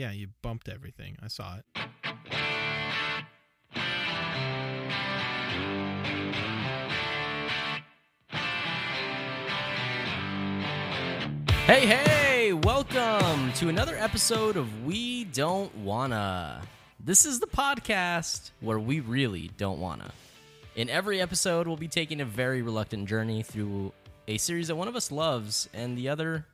yeah, you bumped everything. I saw it. Hey, hey, welcome to another episode of We Don't Wanna. This is the podcast where we really don't wanna. In every episode, we'll be taking a very reluctant journey through a series that one of us loves and the other.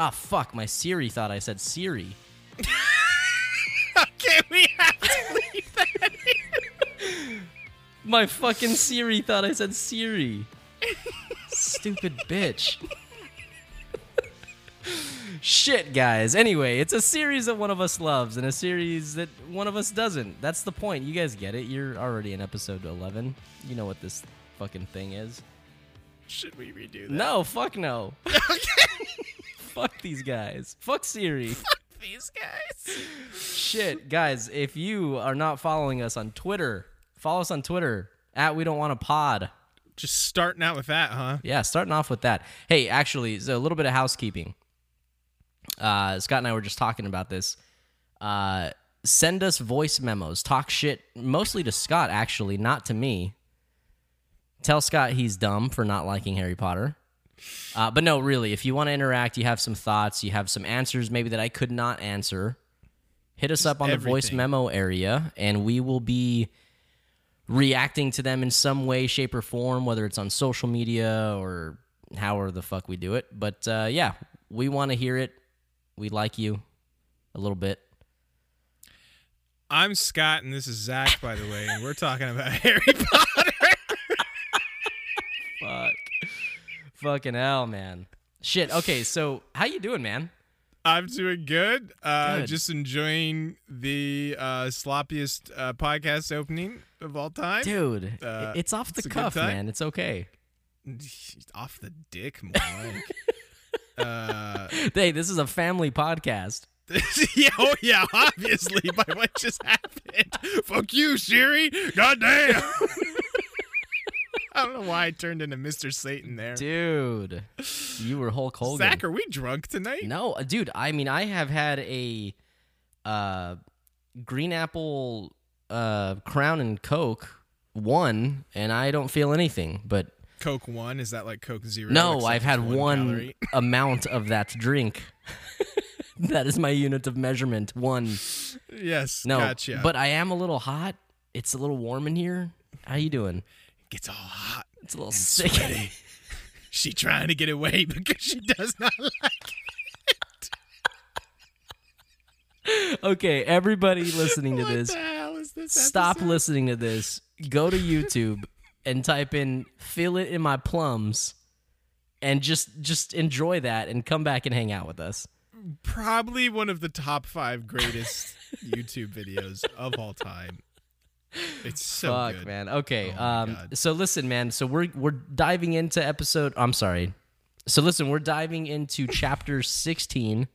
Ah, fuck, my Siri thought I said Siri. Okay, we have to leave that. My fucking Siri thought I said Siri. Stupid bitch. Shit, guys. Anyway, it's a series that one of us loves and a series that one of us doesn't. That's the point. You guys get it. You're already in episode 11. You know what this fucking thing is. Should we redo that? No, fuck no. fuck these guys. Fuck Siri. Fuck these guys. Shit, guys, if you are not following us on Twitter, follow us on Twitter at We Don't Wanna Pod. Just starting out with that, huh? Yeah, starting off with that. Hey, actually, so a little bit of housekeeping. Uh, Scott and I were just talking about this. Uh, send us voice memos. Talk shit, mostly to Scott, actually, not to me. Tell Scott he's dumb for not liking Harry Potter. Uh, but no, really, if you want to interact, you have some thoughts, you have some answers maybe that I could not answer, hit us up on the voice memo area, and we will be reacting to them in some way, shape, or form, whether it's on social media or however the fuck we do it. But uh, yeah, we want to hear it. We like you a little bit. I'm Scott, and this is Zach, by the way, and we're talking about Harry Potter. Fuck. Fucking hell, man. Shit. Okay, so how you doing, man? I'm doing good. Uh, Good. Just enjoying the uh, sloppiest uh, podcast opening of all time. Dude, Uh, it's off the it's cuff, man. It's okay. Off the dick, more like. uh, Hey, this is a family podcast. yeah, oh yeah, obviously by what just happened. Fuck you, Siri. Goddamn. I don't know why I turned into Mr. Satan there. Dude, you were Hulk Hogan. Zach, are we drunk tonight? No, uh, dude. I mean, I have had a uh, green apple uh, Crown and Coke one, and I don't feel anything. But Coke one is that like Coke zero? no, I've had it's one amount of that drink. that is my unit of measurement. One. Yes, No, gotcha. but I am a little hot. It's a little warm in here. How you doing? Gets all hot It's a little sick. sweaty. she trying to get away because she does not like. it. okay, everybody listening to What this, the hell is this? stop episode? listening to this. Go to YouTube and type in "feel it in my plums," and just just enjoy that and come back and hang out with us. Probably one of the top five greatest YouTube videos of all time. It's so Fuck, good. man. Okay, Oh um, God. so listen, man. So we're we're diving into episode. I'm sorry. So listen, we're diving into chapter 16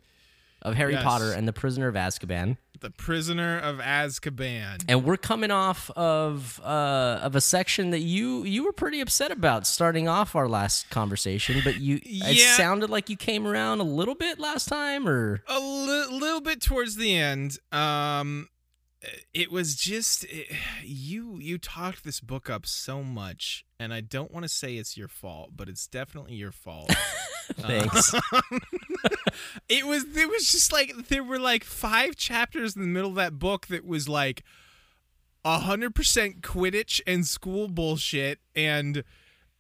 of Harry Yes. Potter and the Prisoner of Azkaban. The Prisoner of Azkaban. and we're coming off of uh, of a section that you you were pretty upset about starting off our last conversation, but you it sounded like you came around a little bit last time, or a li- little bit towards the end um it was just it, you you talked this book up so much and i don't want to say it's your fault but it's definitely your fault thanks. it was it was just like there were like five chapters in the middle of that book that was like a hundred percent quidditch and school bullshit and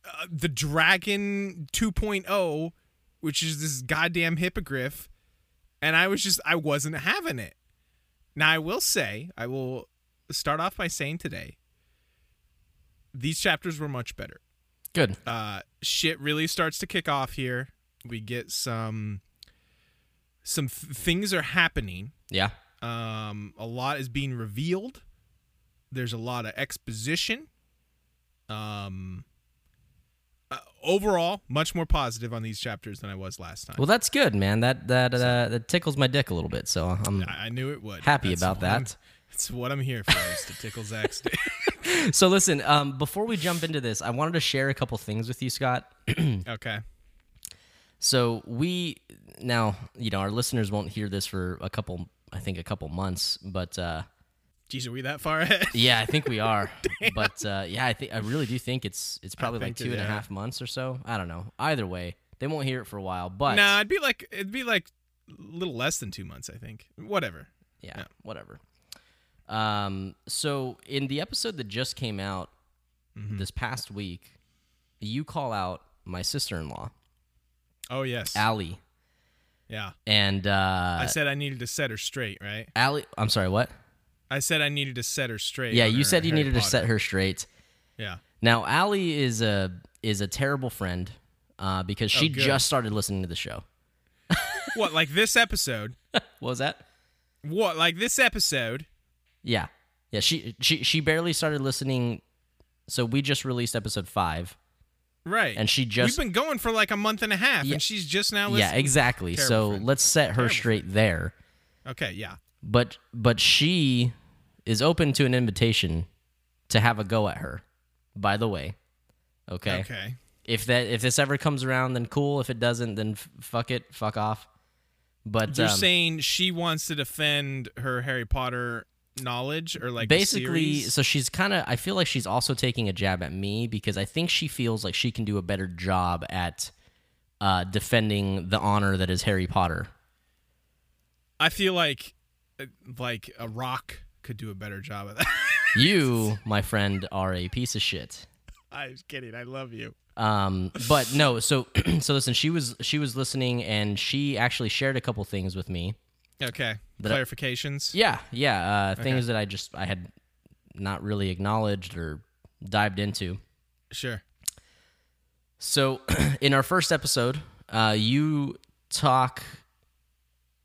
uh, the dragon 2.0 which is this goddamn hippogriff and i was just i wasn't having it now i will say i will start off by saying today these chapters were much better Good. uh, shit really starts to kick off here. We get some some th- things are happening. Yeah. Um, a lot is being revealed. There's a lot of exposition. Um, overall, much more positive on these chapters than I was last time. Well, that's good, man. That that uh, that tickles my dick a little bit, so I'm I knew it would. happy That's about I'm- that. That's what I'm here for, is to tickle Zach's dick. So listen, um, before we jump into this, I wanted to share a couple things with you, Scott. okay. So we now, you know, our listeners won't hear this for a couple, I think, a couple months, but uh, Jeez, are we that far ahead? yeah, I think we are. but uh, yeah, I think I really do think it's it's probably like two and a half months or so. I don't know. Either way, they won't hear it for a while. But nah, it'd be like it'd be like a little less than two months, I think. Whatever. yeah, Yeah. whatever. Um, so in the episode that just came out Mm-hmm. this past week, you call out my sister-in-law, Oh yes. Allie, yeah. and uh, I said I needed to set her straight, right? Allie. I'm sorry, what? I said I needed to set her straight. Yeah, you her said you Harry needed to set her straight. Yeah. Now, Allie is a is a terrible friend uh, because she Oh, just started listening to the show. What, like this episode? What was that? What, like this episode? Yeah, yeah. She she she barely started listening. So we just released episode five, Right. and she just We've been going for like a month and a half, Yeah. and she's just now listening. yeah exactly. Terrible So friend. let's set her Terrible straight there. Okay, yeah. But but she is open to an invitation to have a go at her. By the way, okay. Okay. If that if this ever comes around, then cool. If it doesn't, then f- fuck it, fuck off. But You're um, saying she wants to defend her Harry Potter knowledge or like basically so she's kind of i feel like she's also taking a jab at me because i think she feels like she can do a better job at uh, defending the honor that is harry potter I feel like like a rock could do a better job of that. you my friend are a piece of shit I was kidding. I love you. um but no so so listen she was she was listening and she actually shared a couple things with me Okay. But I- Clarifications. yeah yeah uh things that i just i had not really acknowledged or dived into Sure. So, in our first episode, uh, you talk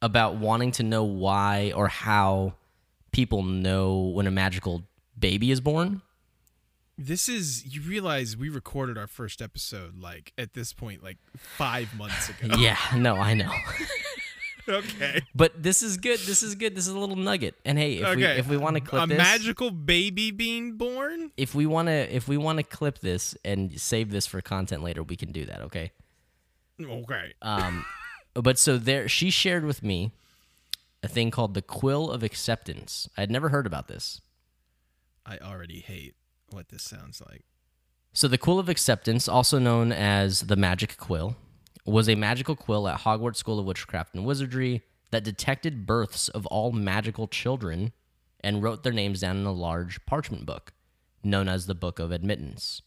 about wanting to know why or how people know when a magical baby is born. This is you realize we recorded our first episode like at this point like 5 months ago. Yeah, no, I know. okay. But this is good. This is good. This is a little nugget. And hey, if we if we want to clip a this, magical baby being born? if we want to if we want to clip this and save this for content later, we can do that, okay? Okay. Um, but so there, she shared with me a thing called the Quill of Acceptance. I had never heard about this. I already hate what this sounds like. So the Quill of Acceptance, also known as the Magic Quill, was a magical quill at Hogwarts School of Witchcraft and Wizardry that detected births of all magical children and wrote their names down in a large parchment book known as the Book of Admittance.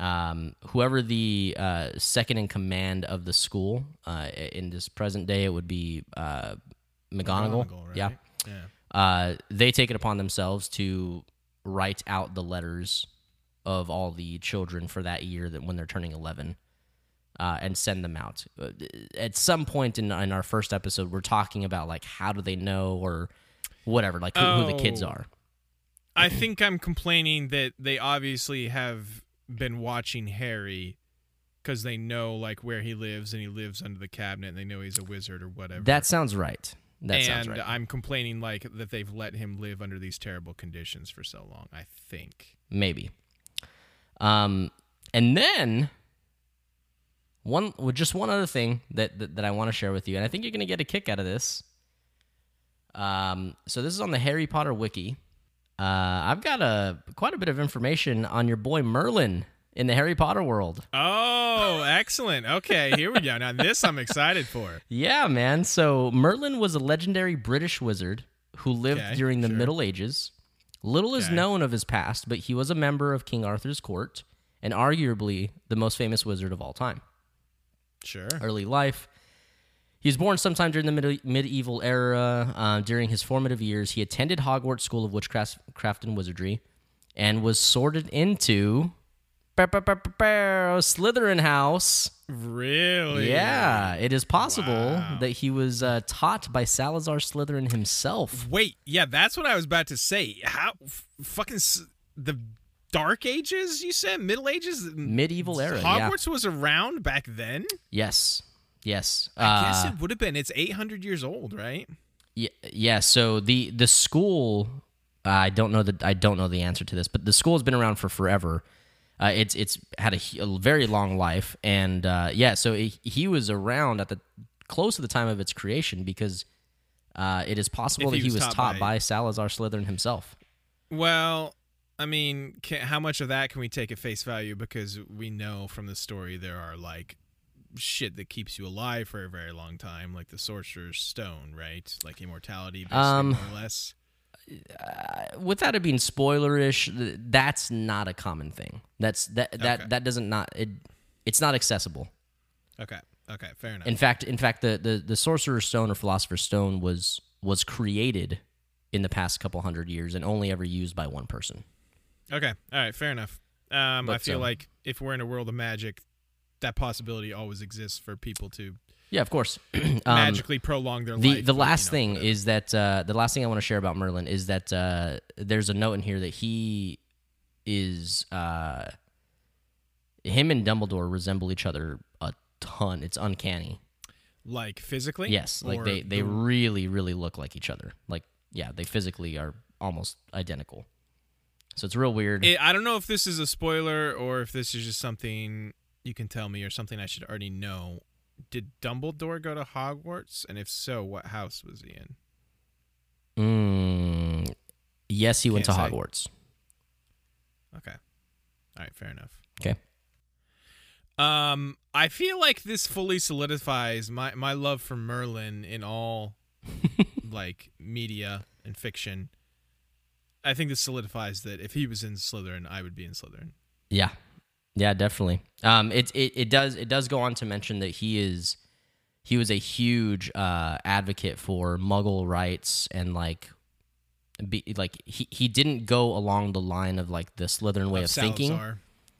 Um, whoever the uh, second in command of the school uh, in this present day, it would be uh, McGonagall. McGonagall, right? Yeah Yeah. uh, they take it upon themselves to write out the letters of all the children for that year that when they're turning 11 uh, and send them out Uh, at some point in, in our first episode we're talking about like how do they know or whatever like who, who the kids Oh. are I think I'm complaining that they obviously have been watching Harry because they know like where he lives and he lives under the cabinet and they know he's a wizard or whatever. that sounds right that and sounds right I'm complaining like that they've let him live under these terrible conditions for so long. I think. maybe um and then one with just one other thing that that, that i want to share with you and i think you're going to get a kick out of this um so this is on the harry potter wiki uh i've got a quite a bit of information on your boy merlin in the harry potter world Oh, excellent. Okay, here we go. Now this I'm excited for. yeah man so merlin was a legendary british wizard who lived Okay, during the sure. middle ages little is known of his past but he was a member of king arthur's court and arguably the most famous wizard of all time Sure. early life. He was born sometime during the mid- medieval era. Uh, during his formative years, he attended Hogwarts School of Witchcraft Craft and Wizardry and was sorted into Slytherin House. Really? Yeah, it is possible Wow. that he was uh, taught by Salazar Slytherin himself. Wait, yeah, that's what I was about to say. How f- fucking s- the Dark Ages? You said Middle Ages? Medieval era, yeah. Hogwarts was around back then. Yes, yes. I guess Uh, it would have been. It's 800 years old, right? Yeah, yeah. So the the school, I don't know the I don't know the answer to this, but the school has been around for forever. Uh, it's it's had a, a very long life, and uh, yeah, so he he was around at the close to the time of its creation because uh, it is possible If that he he was was taught taught by- by Salazar Slytherin himself. Well, I mean, can, how much of that can we take at face value? Because we know from the story there are like shit that keeps you alive for a very long time, like the Sorcerer's Stone, right? Like immortality, basically, Um, more or less. without it being spoilerish, th- that's not a common thing. That's that that Okay. that doesn't not it. It's not accessible. Okay, okay, fair enough. In fact, in fact, the the the Sorcerer's Stone or Philosopher's Stone was was created in the past couple hundred years and only ever used by one person. okay, all right, fair enough. Um, I feel um, like if we're in a world of magic, that possibility always exists for people to Yeah, of course. um, magically prolong their the life. the but, you last know, thing is that uh, the last thing I want to share about Merlin is that uh, there's a note in here that he is uh, him and Dumbledore resemble each other a ton. It's uncanny. like physically. Yes, like they they the- really really look like each other. Like yeah, they physically are almost identical. So it's real weird. It, I don't know if this is a spoiler or if this is just something you can tell me or something I should already know. Did Dumbledore go to Hogwarts? And if so, what house was he in? Mm, yes, he went to say. Hogwarts. Okay. All right, fair enough. Okay. Um, I feel like this fully solidifies my my love for Merlin in all like media and fiction. I think this solidifies that if he was in Slytherin, I would be in Slytherin. Yeah, yeah, definitely. Um, it it it does it does go on to mention that he is he was a huge uh advocate for Muggle rights and like be like he he didn't go along the line of like the Slytherin way of, thinking, Salazar.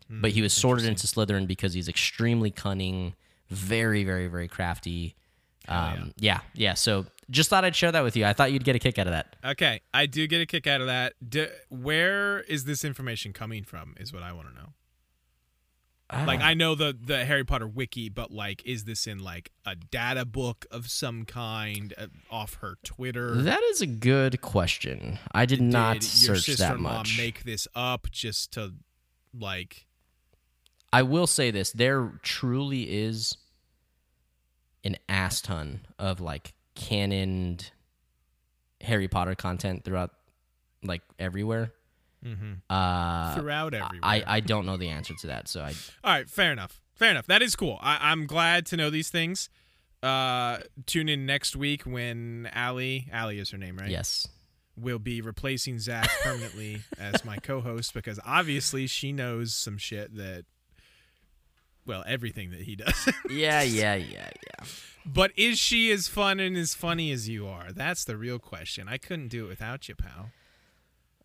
Hmm, but he was sorted into Slytherin because he's extremely cunning, very very very crafty. Um, yeah, yeah. So just thought I'd share that with you. I thought you'd get a kick out of that. Okay, I do get a kick out of that. D- where is this information coming from? Is what I want to know. Like I know the the Harry Potter wiki, but like, is this in like a data book of some kind uh, off her Twitter? That is a good question. I did, not Did your search that much. make this up just to like? I will say this: there truly is an ass ton of like canoned Harry Potter content throughout, like everywhere. Uh, throughout everywhere. I I don't know the answer to that, so I All right, fair enough. Fair enough. That is cool. I, I'm glad to know these things. Uh, tune in next week when Allie, Allie is her name, right? yes, Will be replacing Zach permanently as my co-host because obviously she knows some shit that, well, everything that he does. yeah, yeah, yeah, yeah. but is she as fun and as funny as you are? That's the real question. I couldn't do it without you, pal.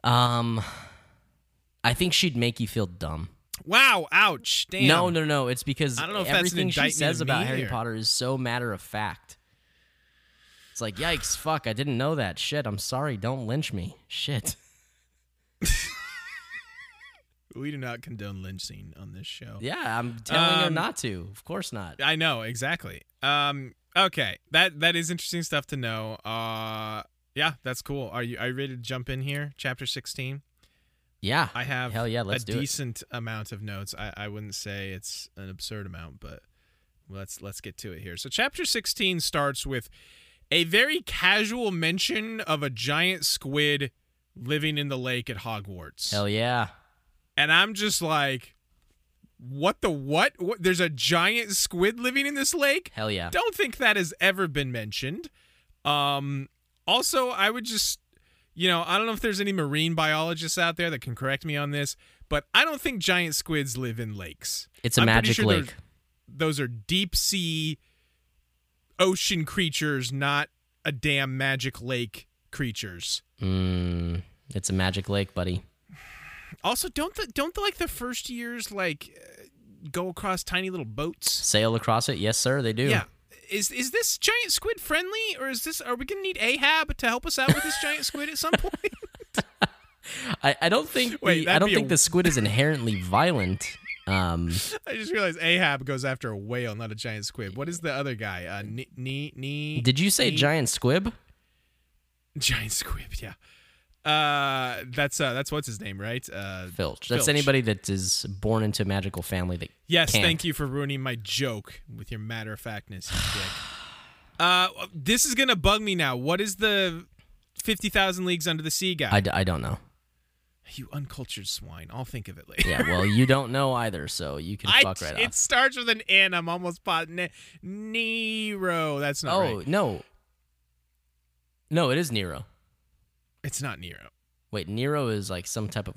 Um, I think she'd make you feel dumb. Wow! Ouch! Damn. No, no, no. It's because I don't know if everything she says about Harry or- Potter is so matter of fact. It's like, yikes, fuck, I didn't know that. Shit, I'm sorry. Don't lynch me. Shit. We do not condone lynching on this show. Yeah, I'm telling her Um, not to. Of course not. I know exactly. Um. Okay. That that is interesting stuff to know. Uh. Yeah, that's cool. Are you are you ready to jump in here? Chapter sixteen. Yeah. I have Hell yeah, let's a do it. decent amount of notes. I, I wouldn't say it's an absurd amount, but let's let's get to it here. So chapter 16 starts with a very casual mention of a giant squid living in the lake at Hogwarts. Hell yeah. And I'm just like what the what? what? There's a giant squid living in this lake? Hell yeah. Don't think that has ever been mentioned. Um also, I would just you know, I don't know if there's any marine biologists out there that can correct me on this, but I don't think giant squids live in lakes. It's a I'm magic sure lake. Those are deep sea ocean creatures, not a damn magic lake creatures. Mm, it's a magic lake, buddy. Also, don't the don't the, like the first years like uh, go across tiny little boats? Sail across it. Yes, sir, they do. Yeah. Is is this giant squid friendly or is this are we going to need Ahab to help us out with this giant squid at some point? I, I don't think Wait, the, I don't think a- the squid is inherently violent. Um, I just realized Ahab goes after a whale, not a giant squid. What is the other guy? Uh, knee, knee, knee did you say knee- giant squib? giant squid? Yeah. Uh, that's uh, that's what's his name, right? Uh, Filch. That's Filch. anybody that is born into a magical family that Yes, can't. thank you for ruining my joke with your matter of factness. Uh, this is gonna bug me now. What is the fifty thousand leagues under the sea guy? I, d- I don't know. you uncultured swine. I'll think of it later. Yeah, well, you don't know either, so you can I, fuck right it off. It starts with an N. I'm almost positive. Nero. That's not Oh right. no, no, it is Nero. It's not Nero. Wait, Nero is like some type of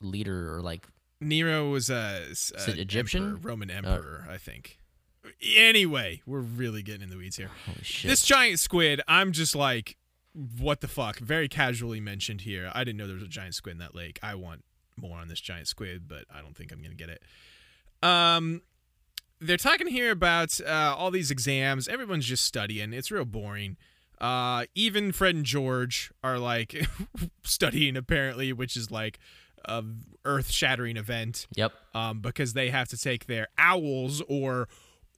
leader or like Nero was a, a Egyptian? emperor, Roman emperor, I think. Anyway, we're really getting in the weeds here. holy shit. This giant squid, I'm just like, what the fuck? Very casually mentioned here. I didn't know there was a giant squid in that lake. I want more on this giant squid, but I don't think I'm gonna get it. Um, they're talking here about uh, all these exams. Everyone's just studying. It's real boring. Uh, even Fred and George are like studying apparently, which is like a earth-shattering event yep. um, because they have to take their owls or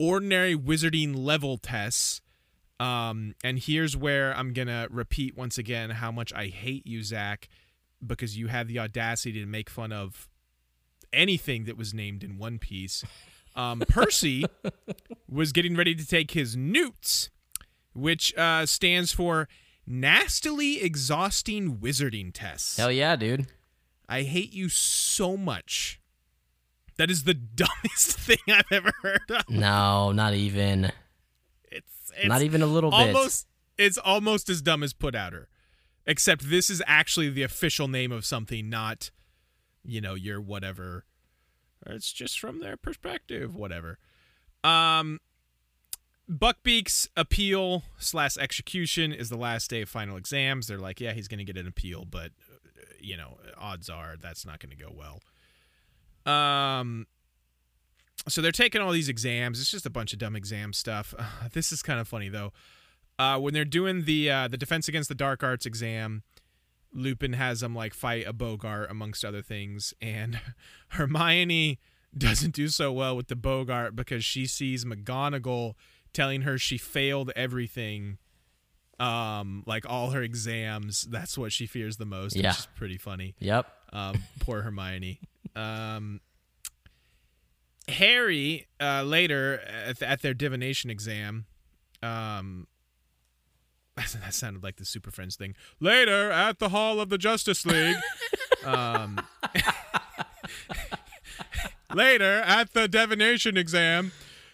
ordinary wizarding level tests. Um, and here's where I'm gonna repeat once again how much I hate you, Zach, because you have the audacity to make fun of anything that was named in One Piece. Um, Percy was getting ready to take his newts, which uh, stands for nastily exhausting wizarding tests. Hell yeah, dude. I hate you so much. That is the dumbest thing I've ever heard of. No, not even. It's, it's not even a little bit. almost it's almost as dumb as put outer. Except this is actually the official name of something, not you know, your whatever. It's just from their perspective, whatever. Um Buckbeak's appeal slash execution is the last day of final exams. They're like, yeah, he's going to get an appeal, but uh, you know, odds are that's not going to go well. Um, so they're taking all these exams. It's just a bunch of dumb exam stuff. Uh, this is kind of funny though. Uh, when they're doing the uh, the defense against the dark arts exam, Lupin has them like fight a Boggart amongst other things, and Hermione doesn't do so well with the Boggart because she sees McGonagall telling her she failed everything um like all her exams that's what she fears the most Yeah. which is pretty funny Yep. um, poor Hermione. Um, Harry uh, later at, at their divination exam. Um, that sounded like the Super Friends thing. Later at the Hall of the Justice League. um, later at the divination exam.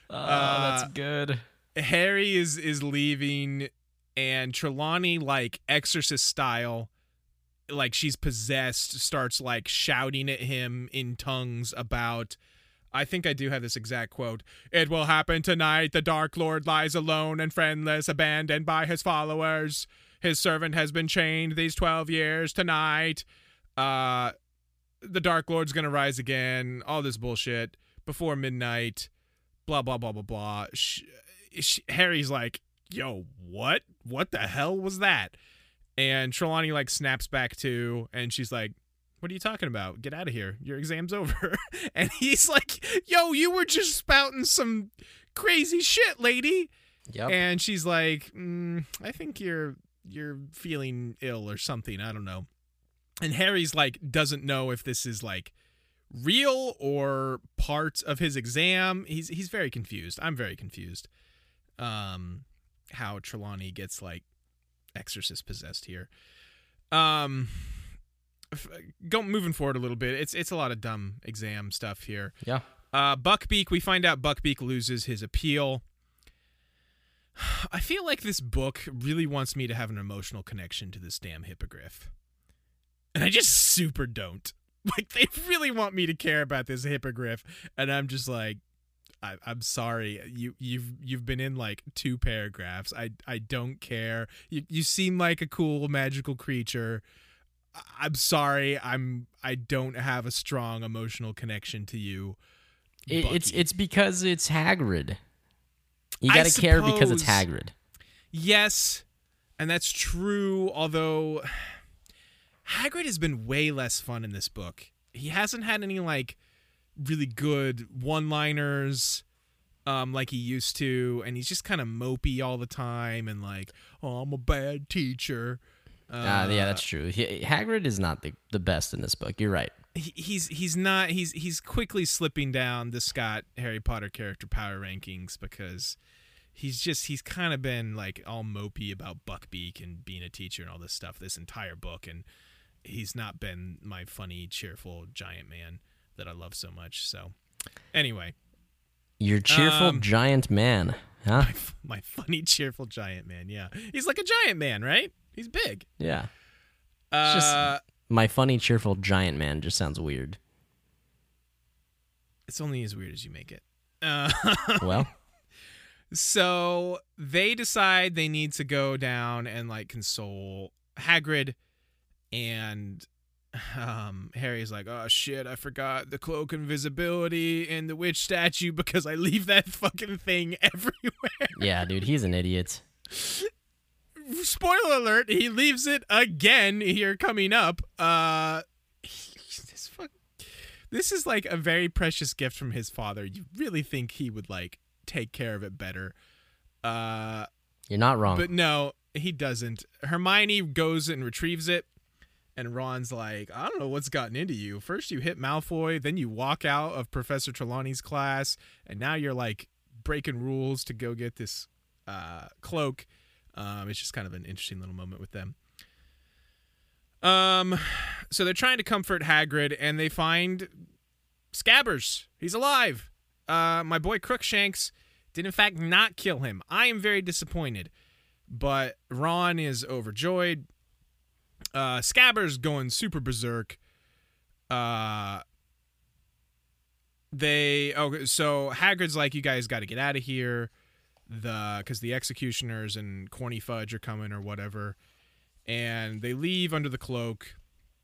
Oh, Uh, that's good. Harry is is leaving, and Trelawney, like exorcist style, like she's possessed, starts like shouting at him in tongues about. I think I do have this exact quote. It will happen tonight. The Dark Lord lies alone and friendless, abandoned by his followers. His servant has been chained these 12 years tonight. Uh, the Dark Lord's going to rise again. All this bullshit before midnight. Blah, blah, blah, blah, blah. Sh- Harry's like, yo, what? What the hell was that? And Trelawney like snaps back to, and she's like, what are you talking about? Get out of here. Your exam's over. and he's like, yo, you were just spouting some crazy shit, lady. Yep. And she's like, mm, I think you're you're feeling ill or something. I don't know. And Harry's like doesn't know if this is like real or part of his exam. He's he's very confused. I'm very confused. Um how Trelawney gets like exorcist possessed here. Um f- go moving forward a little bit. It's it's a lot of dumb exam stuff here. yeah. Uh, Buckbeak, we find out Buckbeak loses his appeal. I feel like this book really wants me to have an emotional connection to this damn hippogriff. And I just super don't. Like, they really want me to care about this hippogriff. And I'm just like, I, I'm sorry. You you've you've been in like two paragraphs. I I don't care. You you seem like a cool magical creature. I'm sorry. I'm I don't have a strong emotional connection to you. It, it's it's because it's Hagrid. You got to care because it's Hagrid. Yes, and that's true. Although Hagrid has been way less fun in this book. He hasn't had any like really good one-liners um like he used to and he's just kind of mopey all the time and like oh i'm a bad teacher Uh, yeah, that's true. He, Hagrid is not the, the best in this book. You're right. he- he's he's not he's he's quickly slipping down the Scott Harry Potter character power rankings because he's just he's kind of been like all mopey about Buckbeak and being a teacher and all this stuff this entire book and he's not been my funny cheerful giant man that I love so much. So anyway. You're cheerful Um, giant man, huh? my, my funny cheerful giant man yeah. He's like a giant man right? He's big. Yeah. uh, just- My funny cheerful giant man just sounds weird. it's only as weird as you make it. Uh, Well, So they decide they need to go down and like console Hagrid, and um, Harry's like, "Oh shit, I forgot the cloak invisibility and the witch statue because I leave that fucking thing everywhere." yeah, dude, he's an idiot. Spoiler alert: He leaves it again here coming up. Uh, this fuck, this is like a very precious gift from his father. You really think he would like take care of it better? Uh. You're not wrong. But no, he doesn't. Hermione goes and retrieves it, and Ron's like, I don't know what's gotten into you. First you hit Malfoy, then you walk out of Professor Trelawney's class, and now you're like breaking rules to go get this uh, cloak. Um, it's just kind of an interesting little moment with them. Um, so they're trying to comfort Hagrid, and they find Scabbers. He's alive. Uh, my boy Crookshanks did in fact not kill him. I am very disappointed, but Ron is overjoyed. Uh, Scabbers going super berserk. Uh, they oh so Hagrid's like, you guys got to get out of here. The because the executioners and Corny Fudge are coming or whatever, and they leave under the cloak.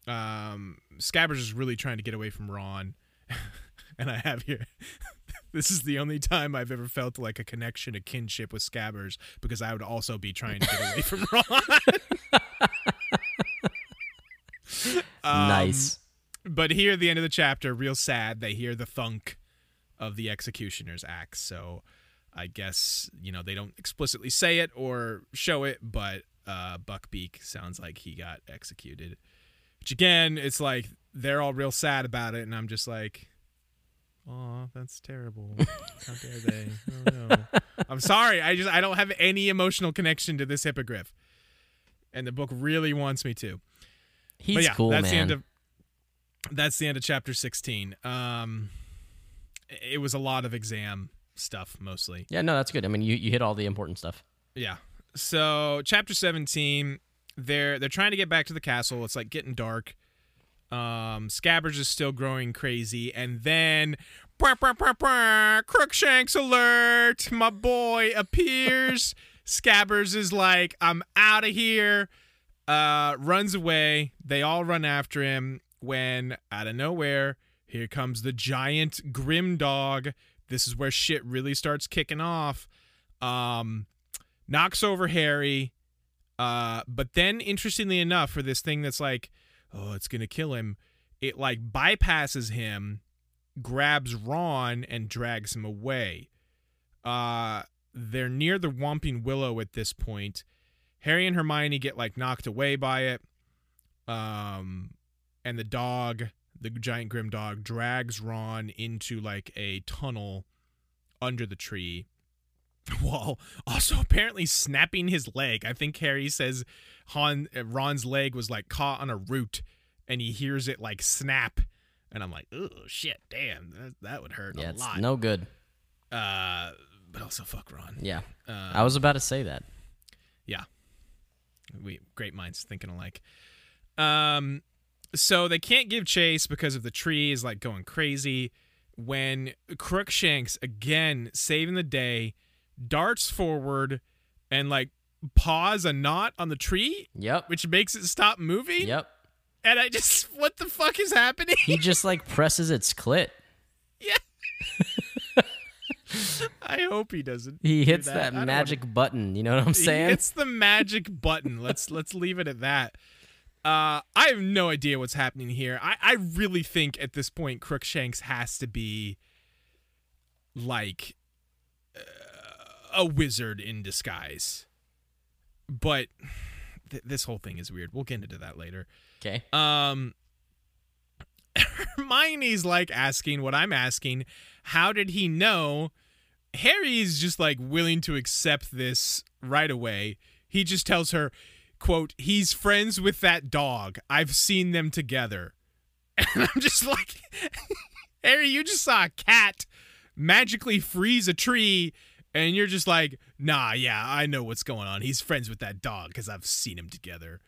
Um, Scabbers is really trying to get away from Ron, and I have here. this is the only time I've ever felt like a connection, a kinship with Scabbers, because I would also be trying to get away from Ron. Um, nice. But here at the end of the chapter, real sad, they hear the thunk of the executioner's axe. So I guess, you know, they don't explicitly say it or show it, but uh, Buckbeak sounds like he got executed. Which again, it's like they're all real sad about it, and I'm just like, Oh, that's terrible. How dare they? Oh no. I'm sorry. I just I don't have any emotional connection to this hippogriff. And the book really wants me to He's yeah, cool, that's man. the end of that's the end of chapter 16 um it was a lot of exam stuff mostly. Yeah, no, that's good. I mean, you, you hit all the important stuff. yeah. So chapter 17 they're they're trying to get back to the castle. It's like getting dark. Um scabbers is still growing crazy. And then "Bwah, bwah, bwah, bwah, crookshanks alert my boy appears. Scabbers is like i'm out of here uh runs away. They all run after him when out of nowhere here comes the giant grim dog. This is where shit really starts kicking off. Um knocks over harry uh but then interestingly enough for this thing that's like oh it's gonna kill him it like bypasses him grabs ron and drags him away. Uh they're near the Whomping Willow at this point. Harry and Hermione get like knocked away by it. Um and the dog, the giant grim dog drags Ron into like a tunnel under the tree. While also apparently snapping his leg. I think Harry says Han Ron's leg was like caught on a root and he hears it like snap and I'm like, "Oh shit, damn. That, that would hurt Yeah, a it's lot." no good. Uh but also fuck Ron. Yeah, Uh, I was about to say that. Yeah. We great minds thinking alike. Um so they can't give chase because of the tree is like going crazy when Crookshanks again saving the day darts forward and like paws a knot on the tree Yep. which makes it stop moving Yep. and I just what the fuck is happening? He just like presses its clit. I hope he doesn't. He hits that. that, don't wanna- magic button. You know what I'm saying? It's the magic button. Let's let's leave it at that. Uh, I have no idea what's happening here. I, I really think at this point Crookshanks has to be like uh, a wizard in disguise. But th- this whole thing is weird. We'll get into that later. Okay. Um, Hermione's like asking what I'm asking. How did he know? Harry's just like willing to accept this right away. He just tells her, "quote He's friends with that dog. I've seen them together." And I'm just like, Harry, you just saw a cat magically freeze a tree, and you're just like, "Nah, yeah, I know what's going on. He's friends with that dog because I've seen them together."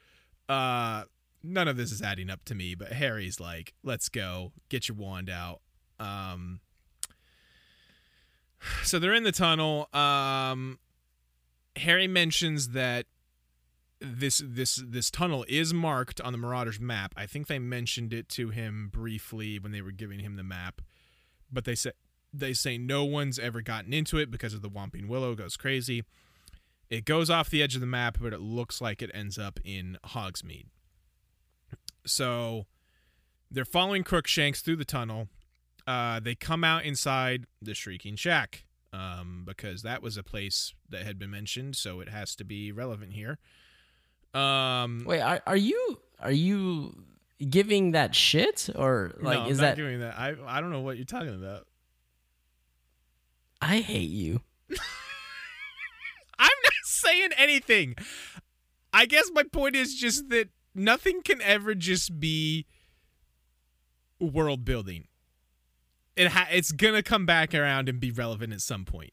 Uh, none of this is adding up to me, but Harry's like, "Let's go, get your wand out." Um, so they're in the tunnel. Um, Harry mentions that this this this tunnel is marked on the Marauders map. I think they mentioned it to him briefly when they were giving him the map, but they say they say no one's ever gotten into it because of the Whomping Willow goes crazy. It goes off the edge of the map, but it looks like it ends up in Hogsmeade. So they're following Crookshanks through the tunnel. Uh, they come out inside the Shrieking Shack um, because that was a place that had been mentioned, so it has to be relevant here. Um, Wait, are, are you are you giving that shit or like no, I'm is not that doing that? I I don't know what you're talking about. I hate you. I'm not saying anything. I guess my point is just that nothing can ever just be world building. It ha- it's gonna come back around and be relevant at some point.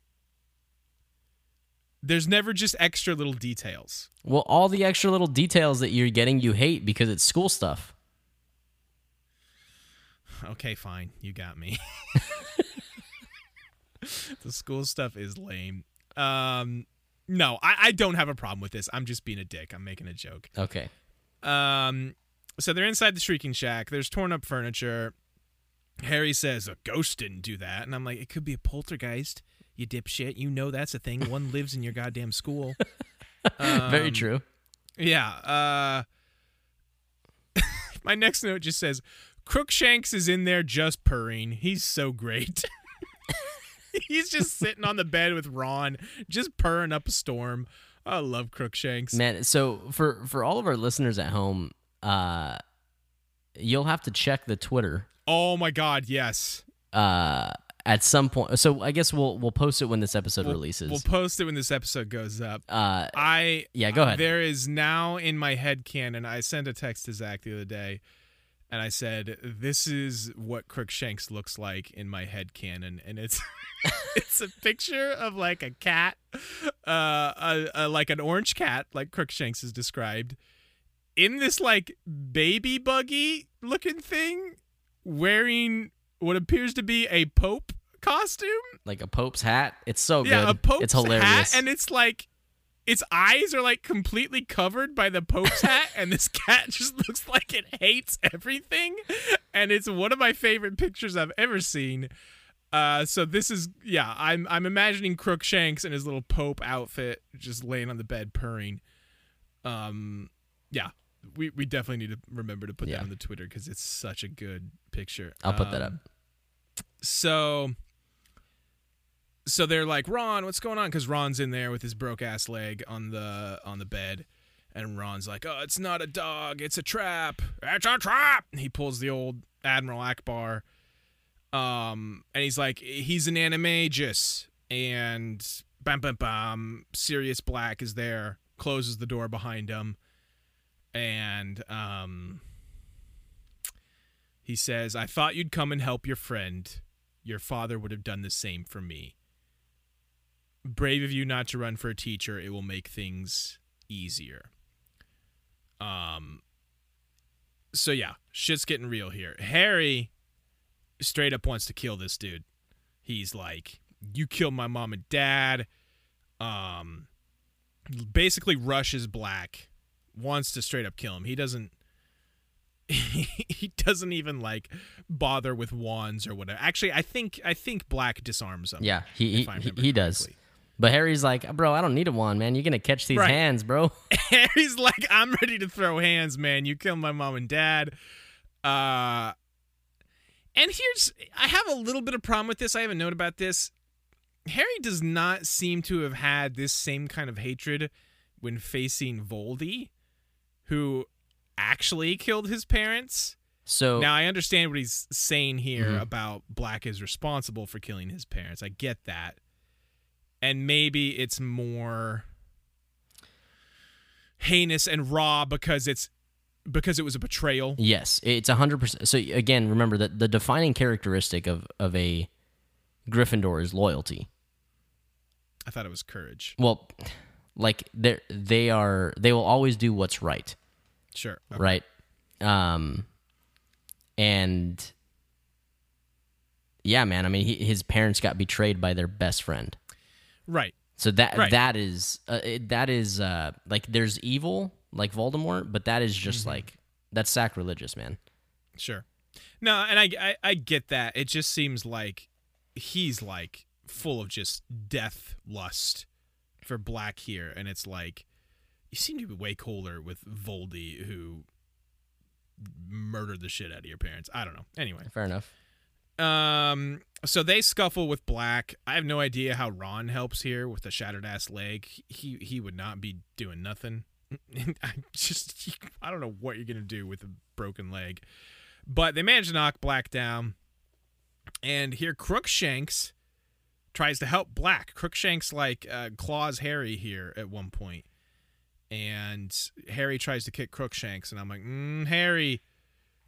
There's never just extra little details. Well, all the extra little details that you're getting you hate because it's school stuff. Okay, fine. You got me. the school stuff is lame. Um, no, I, I don't have a problem with this. I'm just being a dick. I'm making a joke. Okay. Um, so they're inside the Shrieking Shack. There's torn up furniture. Harry says a ghost didn't do that, and I'm like, it could be a poltergeist. You dipshit. You know that's a thing. One lives in your goddamn school. Very Um, true. Yeah. Uh, my next note just says Crookshanks is in there just purring. He's so great. He's just sitting on the bed with Ron, just purring up a storm. I love Crookshanks. Man, so for for all of our listeners at home, uh you'll have to check the Twitter Oh my God, yes. uh at some point. So I guess we'll we'll post it when this episode releases. We'll post it when this episode goes up. uh I Yeah, go ahead. There is now in my head canon. I sent a text to Zach the other day, and I said, "This is what Crookshanks looks like in my head canon," and it's it's a picture of like a cat, uh, a, a, like an orange cat, like Crookshanks is described, in this like baby buggy looking thing, wearing what appears to be a pope costume. like a Pope's hat. It's so good. Yeah, a Pope's it's hilarious. hat, and it's like its eyes are like completely covered by the Pope's hat, and this cat just looks like it hates everything. And it's one of my favorite pictures I've ever seen. Uh, so this is yeah, I'm I'm imagining Crookshanks in his little Pope outfit, just laying on the bed purring. Um, yeah, we we definitely need to remember to put Yeah. that on the Twitter because it's such a good picture. I'll put that up. Um, So so they're like, Ron, what's going on? Because Ron's in there with his broke ass leg on the on the bed, and Ron's like, Oh, it's not a dog, it's a trap. It's a trap. He pulls the old Admiral Ackbar, um, and he's like, he's an animagus, and bam, bam, bam. Sirius Black is there, closes the door behind him, and um, he says, I thought you'd come and help your friend. Your father would have done the same for me. Brave of you not to run for a teacher. It will make things easier. Um. So yeah, shit's getting real here. Harry straight up wants to kill this dude. He's like, "You killed my mom and dad." Um, basically rushes Black, wants to straight up kill him. He doesn't. he doesn't even like bother with wands or whatever. Actually, I think I think Black disarms him. Yeah, he he, he does. correctly. But Harry's like, bro, I don't need a wand, man. You're gonna catch these Right. hands, bro. Harry's like, I'm ready to throw hands, man. You killed my mom and dad. Uh and here's I have a little bit of problem with this. I have a note about this. Harry does not seem to have had this same kind of hatred when facing Voldy. who actually killed his parents. So Now I understand what he's saying here Mhm. about Black is responsible for killing his parents. I get that. And maybe it's more heinous and raw because it's because it was a betrayal. Yes, it's a hundred percent. So again, remember that the defining characteristic of of a Gryffindor is loyalty. I thought it was courage. Well, like they they are they will always do what's right, Sure. Okay. right? Um, and yeah, man. I mean, he, his parents got betrayed by their best friend. Right. So that Right. that is uh, it, that is uh, like there's evil like Voldemort, but that is just like that's sacrilegious, man. Sure. No, and I, I I get that. It just seems like he's like full of just death lust for Black here, and it's like you seem to be way cooler with Voldy, who murdered the shit out of your parents. I don't know. Anyway, Fair enough. Um, so they scuffle with Black. I have no idea how Ron helps here with the shattered ass leg. He he would not be doing nothing. I just I don't know what you're gonna do with a broken leg, but they manage to knock Black down. And here Crookshanks tries to help Black. Crookshanks like uh, claws Harry here at one point, and Harry tries to kick Crookshanks, and I'm like, mm, Harry,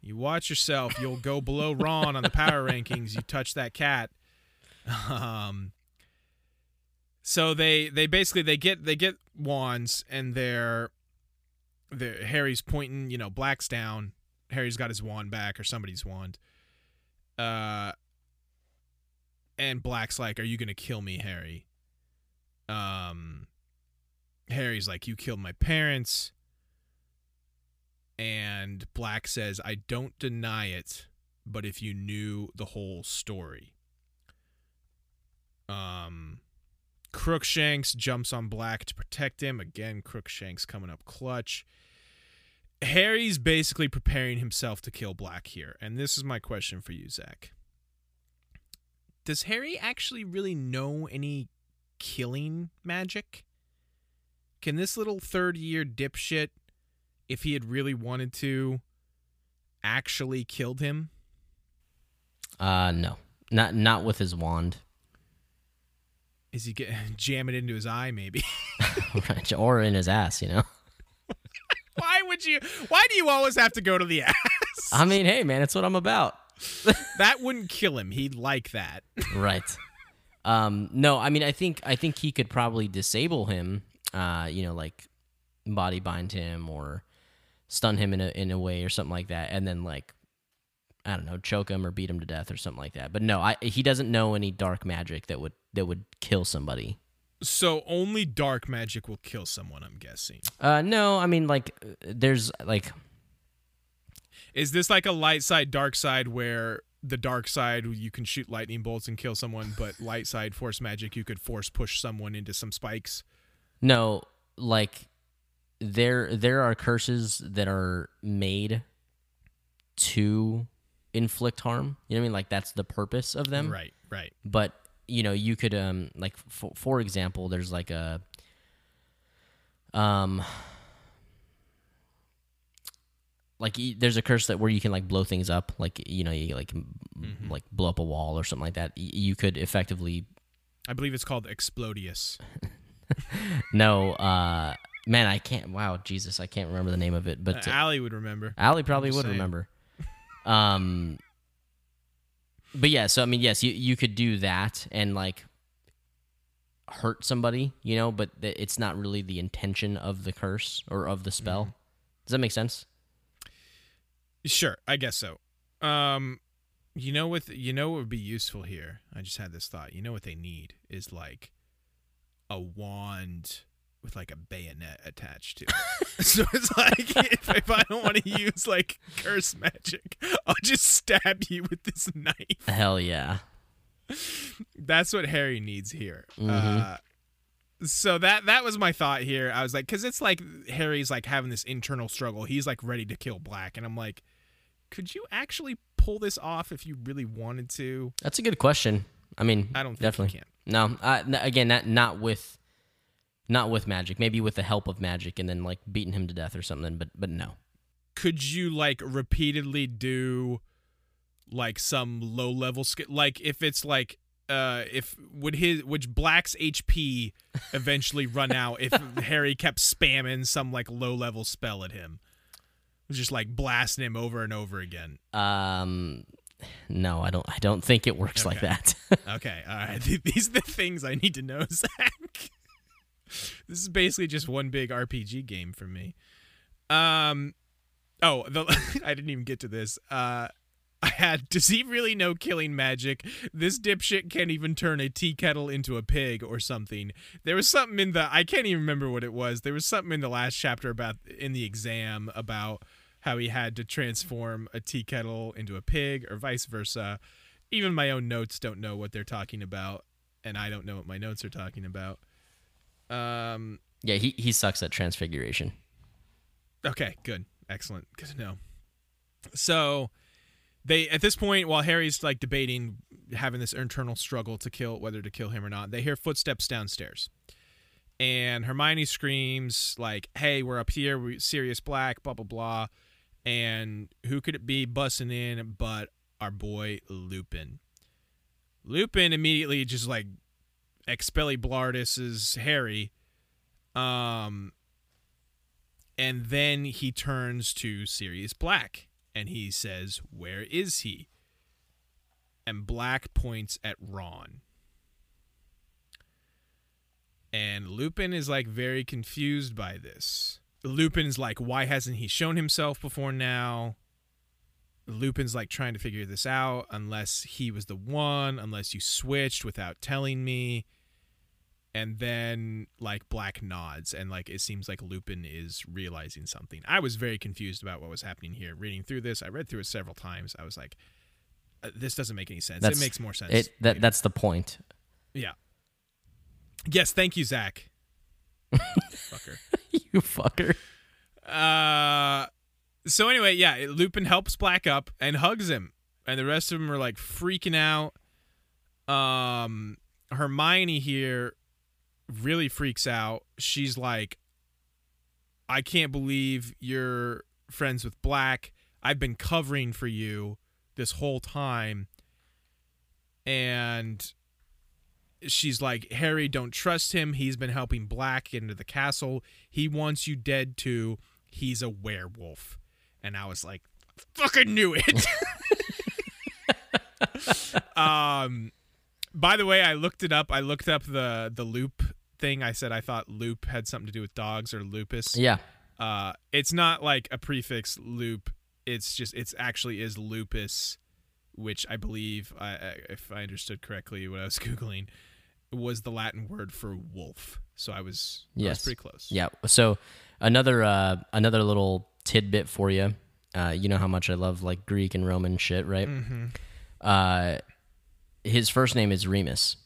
you watch yourself. You'll go below Ron on the power rankings. You touch that cat. Um. So they they basically they get they get wands and they're they're Harry's pointing. You know, Black's down. Harry's got his wand back or somebody's wand. Uh. And Black's like, "Are you gonna kill me, Harry?" Um. Harry's like, "You killed my parents." And Black says, I don't deny it, but if you knew the whole story. Um Crookshanks jumps on Black to protect him. Again, Crookshanks coming up clutch. Harry's basically preparing himself to kill Black here. And this is my question for you, Zach. Does Harry actually really know any killing magic? Can this little third year dipshit if he had really wanted to, actually killed him? Uh, no, not not with his wand, Is he get jam it into his eye? Maybe. Or in his ass. You know. why would you? Why do you always have to go to the ass? I mean, hey, man, it's what I'm about. that wouldn't kill him. He'd like that. right. Um, no, I mean, I think I think he could probably disable him. Uh, you know, like body bind him or stun him in a in a way or something like that, and then like I don't know, choke him or beat him to death or something like that. But no, I he doesn't know any dark magic that would that would kill somebody. So only dark magic will kill someone. I'm guessing. Uh, no, I mean like uh, there's like Is this like a light side, dark side, where the dark side you can shoot lightning bolts and kill someone, but light side force magic you could force push someone into some spikes? No, like there there are curses that are made to inflict harm. You know what I mean? Like that's the purpose of them. Right. Right. But you know, you could um like for, for example, there's like a um like there's a curse that where you can like blow things up, like you know, you like m like blow up a wall or something like that. You could effectively I believe it's called Explodius. no, uh, man, I can't. Wow, Jesus, I can't remember the name of it, but Uh, Allie would remember. Allie probably would saying. remember. Um, but yeah, so I mean, yes, you you could do that and like hurt somebody, you know, but it's not really the intention of the curse or of the spell. Mm-hmm. Does that make sense? Sure, I guess so. Um, you know what? You know what would be useful here? I just had this thought. You know what they need is like a wand with like a bayonet attached to it. so it's like if, if I don't want to use like curse magic, I'll just stab you with this knife. Hell yeah. That's what Harry needs here. Mhm. Uh, so that that was my thought here. I was like, because it's like Harry's like having this internal struggle. He's like ready to kill Black, and I'm like, could you actually pull this off if you really wanted to? That's a good question. I mean, I don't think definitely. can. No, n- again, not not with Not with magic, maybe with the help of magic, and then like beating him to death or something. But but no. Could you like repeatedly do like some low level skill? Like if it's like uh if would his would Black's HP eventually run out if Harry kept spamming some like low level spell at him? Was Just like blasting him over and over again. Um, no, I don't. I don't think it works like that. Okay, all right. These are the things I need to know, Zach. This is basically just one big RPG game for me. Um, oh, the, I didn't even get to this. Uh, I had. Does he really know killing magic? This dipshit can't even turn a tea kettle into a pig or something. There was something in the. I can't even remember what it was. There was something in the last chapter about in the exam about how he had to transform a tea kettle into a pig or vice versa. Even my own notes don't know what they're talking about, and I don't know what my notes are talking about. Um. yeah, he he sucks at transfiguration. Okay, good. Excellent. Good to know. So they at this point while Harry's like debating having this internal struggle to kill whether to kill him or not, they hear footsteps downstairs. And Hermione screams like, "Hey, we're up here, we Sirius Black, blah blah blah." And who could it be busting in but our boy Lupin? Lupin immediately just like Expelliblardus's Harry. Um and then he turns to Sirius Black and he says, Where is he? And Black points at Ron. And Lupin is like very confused by this. Lupin's like, Why hasn't he shown himself before now? Lupin's like trying to figure this out unless he was the one, unless you switched without telling me and then like black nods and like it seems like lupin is realizing something. I was very confused about what was happening here. Reading through this i read through it several times. I was like uh, this doesn't make any sense. That's- it makes more sense It that later. that's the point. yeah. Yes thank you zach fucker. You fucker. uh so anyway yeah lupin helps black up and hugs him and the rest of them are like freaking out. Um hermione here really freaks out. She's like i can't believe you're friends with black. I've been covering for you this whole time. And she's like harry don't trust him. He's been helping black get into the castle. He wants you dead too. He's a werewolf. And i was like fucking knew it. Um by the way i looked it up. I looked up the the loop thing i said i thought loop had something to do with dogs or lupus Yeah. uh it's not like a prefix loop it's just it's actually is lupus which i believe I, I, if i understood correctly what i was googling was the latin word for wolf so i was I was pretty close Yeah. So another uh another little tidbit for you. Uh, you know how much I love like Greek and Roman shit, right? Mm-hmm. Uh, his first name is Remus.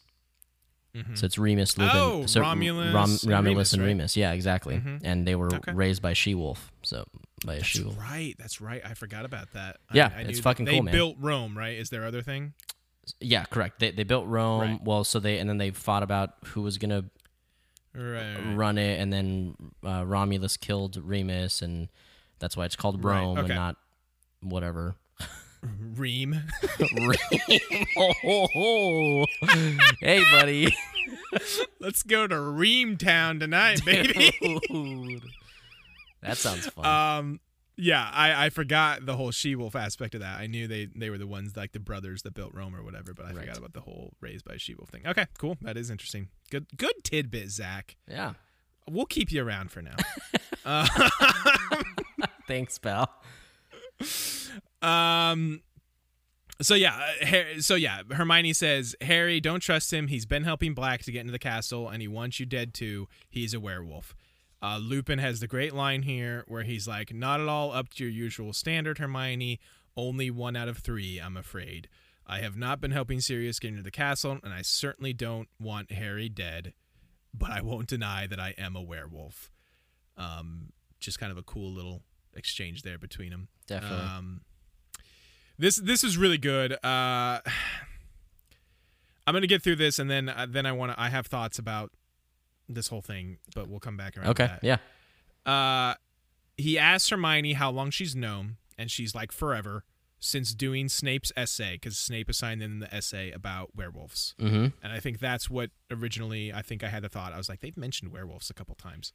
So it's Remus Lupin. Oh, so Romulus Rom- and Remus, and right? Yeah, exactly. And they were Okay. raised by she wolf. So by a that's she wolf. right that's right i forgot about that Yeah, I it's knew that fucking they cool, man. built rome right is there other thing Yeah, correct. They they built Rome. Right. Well, so they and then they fought about who was gonna right, run it, and then uh, Romulus killed Remus, and that's why it's called Rome okay. and not whatever. Ream oh, hey, buddy. let's go to ream town tonight baby Dude. That sounds fun. Um, yeah, I, I forgot the whole she wolf aspect of that. I knew they they were the ones like the brothers that built Rome or whatever, but I Right. forgot about the whole raised by she wolf thing. Okay, cool. That is interesting. Good good tidbit, Zach. yeah. We'll keep you around for now. uh, Thanks, pal. Um. So yeah, uh, so yeah, Hermione says, "Harry, don't trust him. He's been helping Black to get into the castle, and he wants you dead too. He's a werewolf." Uh, Lupin has the great line here where he's like, "Not at all up to your usual standard, Hermione. Only one out of three, I'm afraid. I have not been helping Sirius get into the castle, and I certainly don't want Harry dead. But I won't deny that I am a werewolf." Um, just kind of a cool little exchange there between them. Definitely. Um, this this is really good. Uh, I'm gonna get through this, and then uh, then I want to. I have thoughts about this whole thing, but we'll come back around. Okay. That. Yeah. Uh, he asks Hermione how long she's known, and she's like forever since doing Snape's essay because Snape assigned them the essay about werewolves, Mm-hmm. and I think that's what originally I think I had the thought. I was like, they've mentioned werewolves a couple times.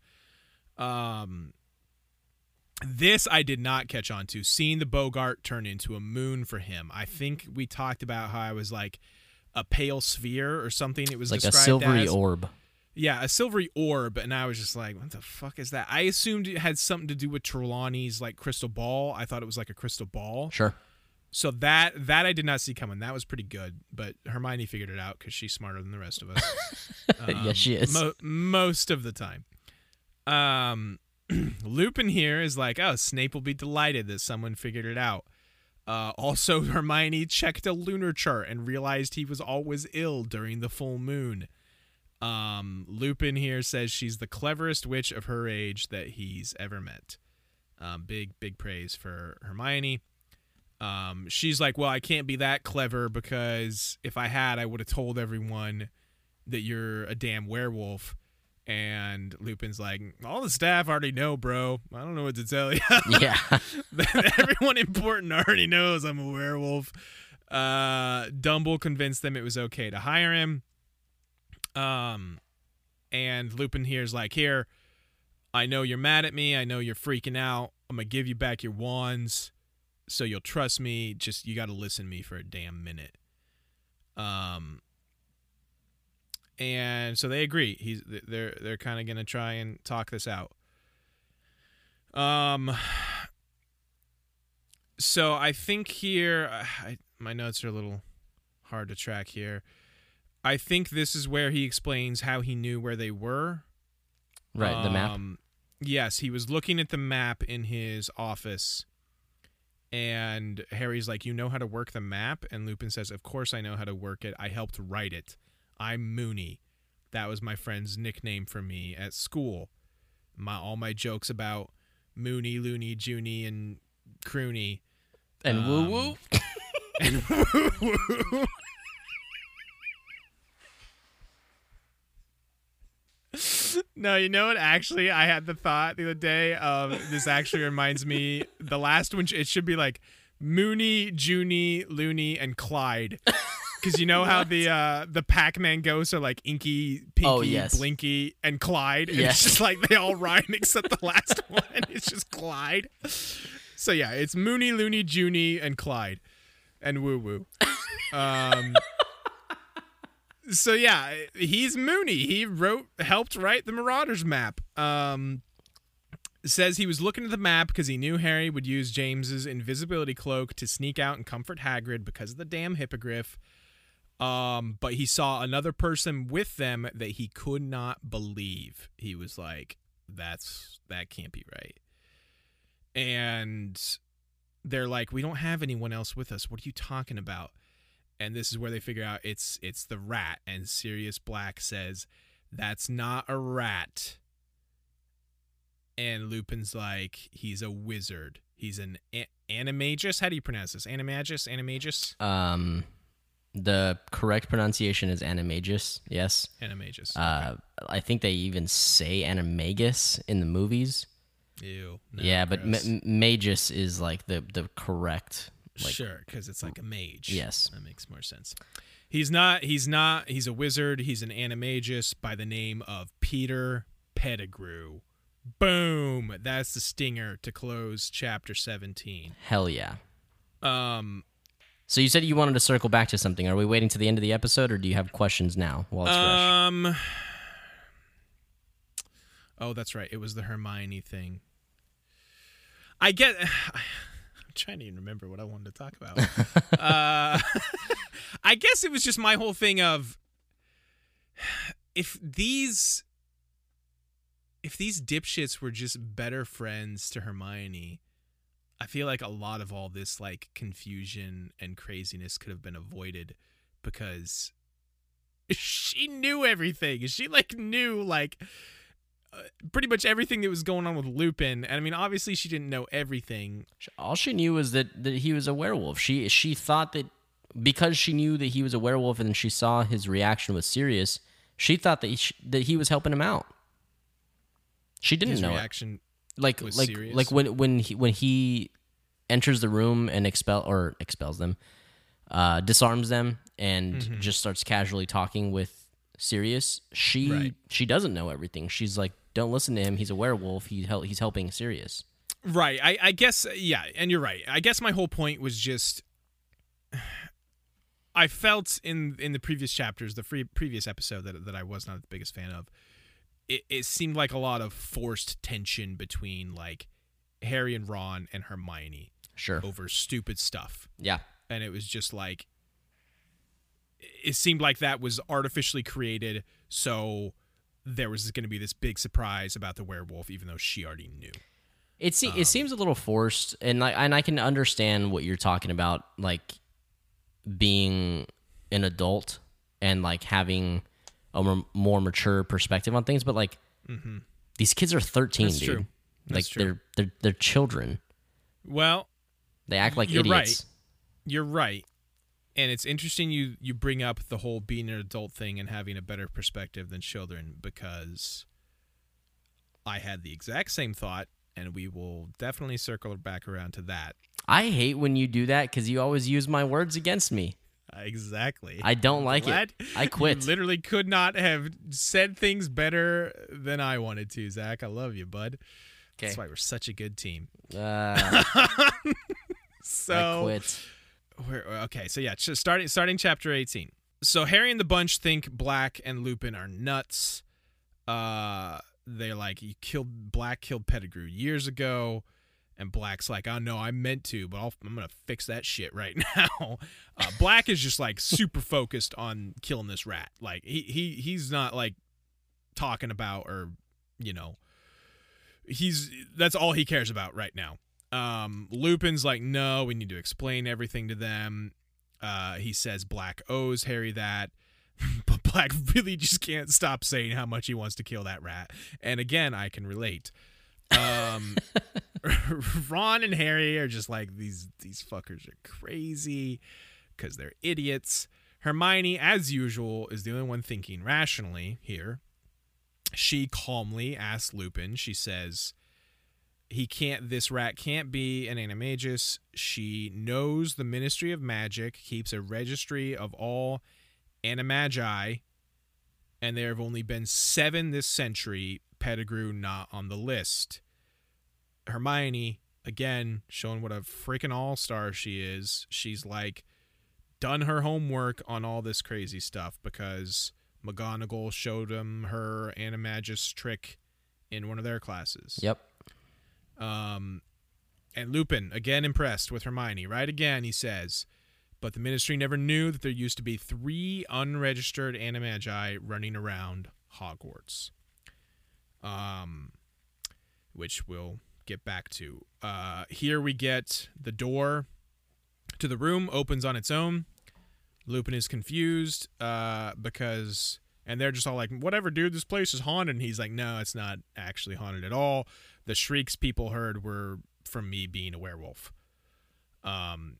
Um, this I did not catch on to. Seeing the Boggart turn into a moon for him, I think we talked about how I was like a pale sphere or something. It was Like a silvery as. orb. Yeah, a silvery orb, and I was just like, "What the fuck is that?" I assumed it had something to do with Trelawney's like crystal ball. I thought it was like a crystal ball. Sure. So that that I did not see coming. That was pretty good, but Hermione figured it out because she's smarter than the rest of us. yes, she is. Mo- most of the time. Um, Lupin here is like, "Oh, Snape will be delighted that someone figured it out." Uh, also, Hermione checked a lunar chart and realized he was always ill during the full moon. Um, Lupin here says she's the cleverest witch of her age that he's ever met. Um, big, big praise for Hermione. Um, she's like, well, I can't be that clever because if I had, I would have told everyone that you're a damn werewolf. And Lupin's like, all the staff already know, bro. I don't know what to tell you. yeah. Everyone important already knows I'm a werewolf. Uh, Dumble convinced them it was okay to hire him. Um, and Lupin here's like, here, I know you're mad at me. I know you're freaking out. I'm gonna give you back your wands, so you'll trust me. Just you got to listen to me for a damn minute. Um, and so they agree. He's they're they're kind of gonna try and talk this out. Um. So I think here, I, my notes are a little hard to track here. I think this is where he explains how he knew where they were. Right. The map. Um, Yes, he was looking at the map in his office, and Harry's like, "You know how to work the map?" And Lupin says, "Of course I know how to work it. I helped write it. I'm Moony. That was my friend's nickname for me at school. My all my jokes about Moony, Looney, Junie, and Crooney And um, woo woo. and No, you know what? Actually, I had the thought the other day of this. Actually, reminds me the last one. It should be like Moony, Junie, Looney, and Clyde. Because you know how the uh, the Pac-Man ghosts are like Inky, Pinky, Oh, yes. Blinky, and Clyde. And Yes. It's just like they all rhyme except the last one. It's just Clyde. So yeah, it's Moony, Looney, Junie, and Clyde, and Woo Woo. Um, so yeah, he's Moony. He wrote, helped write the Marauders map. Um, says he was looking at the map because he knew Harry would use James's invisibility cloak to sneak out and comfort Hagrid because of the damn hippogriff. Um, but he saw another person with them that he could not believe. He was like, "That's that can't be right." And they're like, "We don't have anyone else with us. What are you talking about?" and this is where they figure out it's it's the rat and Sirius Black says that's not a rat and Lupin's like he's a wizard he's an animagus how do you pronounce this animagus animagus Um, the correct pronunciation is animagus. Yes. animagus Uh, I think they even say animagus in the movies. ew no, yeah, but ma- magus is like the the correct. Like, sure because it's like a mage Yes. that makes more sense he's not he's not he's a wizard he's an animagus by the name of Peter Pettigrew boom that's the stinger to close chapter 17 Hell yeah. um So you said you wanted to circle back to something. Are we waiting to the end of the episode, or do you have questions now while it's fresh? Um. Oh, that's right. It was the Hermione thing. I get. I'm trying to even remember what I wanted to talk about. uh, I guess it was just my whole thing of if these if these dipshits were just better friends to Hermione, I feel like a lot of all this like confusion and craziness could have been avoided because she knew everything. She like knew like uh, pretty much everything that was going on with Lupin. And I mean, obviously she didn't know everything. All she knew was that, that he was a werewolf. She she thought that because she knew that he was a werewolf and she saw his reaction was serious, She thought that he, that he was helping him out. She didn't His know it. Like like serious? like when when he when he enters the room and expel or expels them, uh, disarms them, and Mm-hmm. just starts casually talking with Sirius. She Right. she doesn't know everything. She's like, "Don't listen to him. He's a werewolf. He hel- he's helping Sirius." Right. I, I guess yeah, and you're right. I guess my whole point was just I felt in in the previous chapters, the free, previous episode that that I was not the biggest fan of. It, it seemed like a lot of forced tension between like Harry and Ron and Hermione Sure. over stupid stuff. Yeah. and it was just like it seemed like that was artificially created so there was going to be this big surprise about the werewolf even though she already knew It se- Um, it seems a little forced, and like, and I can understand what you're talking about, like being an adult and like having a more, more mature perspective on things. But like, these kids are 13, Mm-hmm. That's dude. true. Like That's true. they're they're they're children. well They act like You're right. idiots. you're right and it's interesting you you bring up the whole being an adult thing and having a better perspective than children because i had the exact same thought and we will definitely circle back around to that I hate when you do that because you always use my words against me. Exactly I don't like Glad it. I quit. Literally could not have said things better than I wanted to, Zach. I love you, bud. Okay. That's why we're such a good team. Uh, I So, quit. we're, okay, so yeah, starting starting chapter eighteen. So Harry and the bunch think Black and Lupin are nuts. Uh, they're like, you killed Black killed Pettigrew years ago. And Black's like, oh no, I meant to, but I'll, I'm gonna fix that shit right now. Uh, Black is just like super focused on killing this rat. Like he he he's not like talking about or you know he's that's all he cares about right now. Um, Lupin's like, no, we need to explain everything to them. Uh, he says Black owes Harry that, but Black really just can't stop saying how much he wants to kill that rat. And again, I can relate. Um, Ron and Harry are just like these these fuckers are crazy because they're idiots. Hermione, as usual, is the only one thinking rationally here. She calmly asks Lupin. She says, "He can't. This rat can't be an animagus." She knows the Ministry of Magic keeps a registry of all animagi, and there have only been seven this century. Pettigrew not on the list. Hermione, again, showing what a freaking all star she is. She's like done her homework on all this crazy stuff because McGonagall showed him her animagus trick in one of their classes. Yep. Um, and Lupin, again impressed with Hermione, right again, he says, but the ministry never knew that there used to be three unregistered animagi running around Hogwarts. Um, which we'll get back to. Uh, here we get the door to the room opens on its own. Lupin is confused uh, because, and they're just all like, "Whatever, dude, this place is haunted." And he's like, "No, it's not actually haunted at all. The shrieks people heard were from me being a werewolf." Um,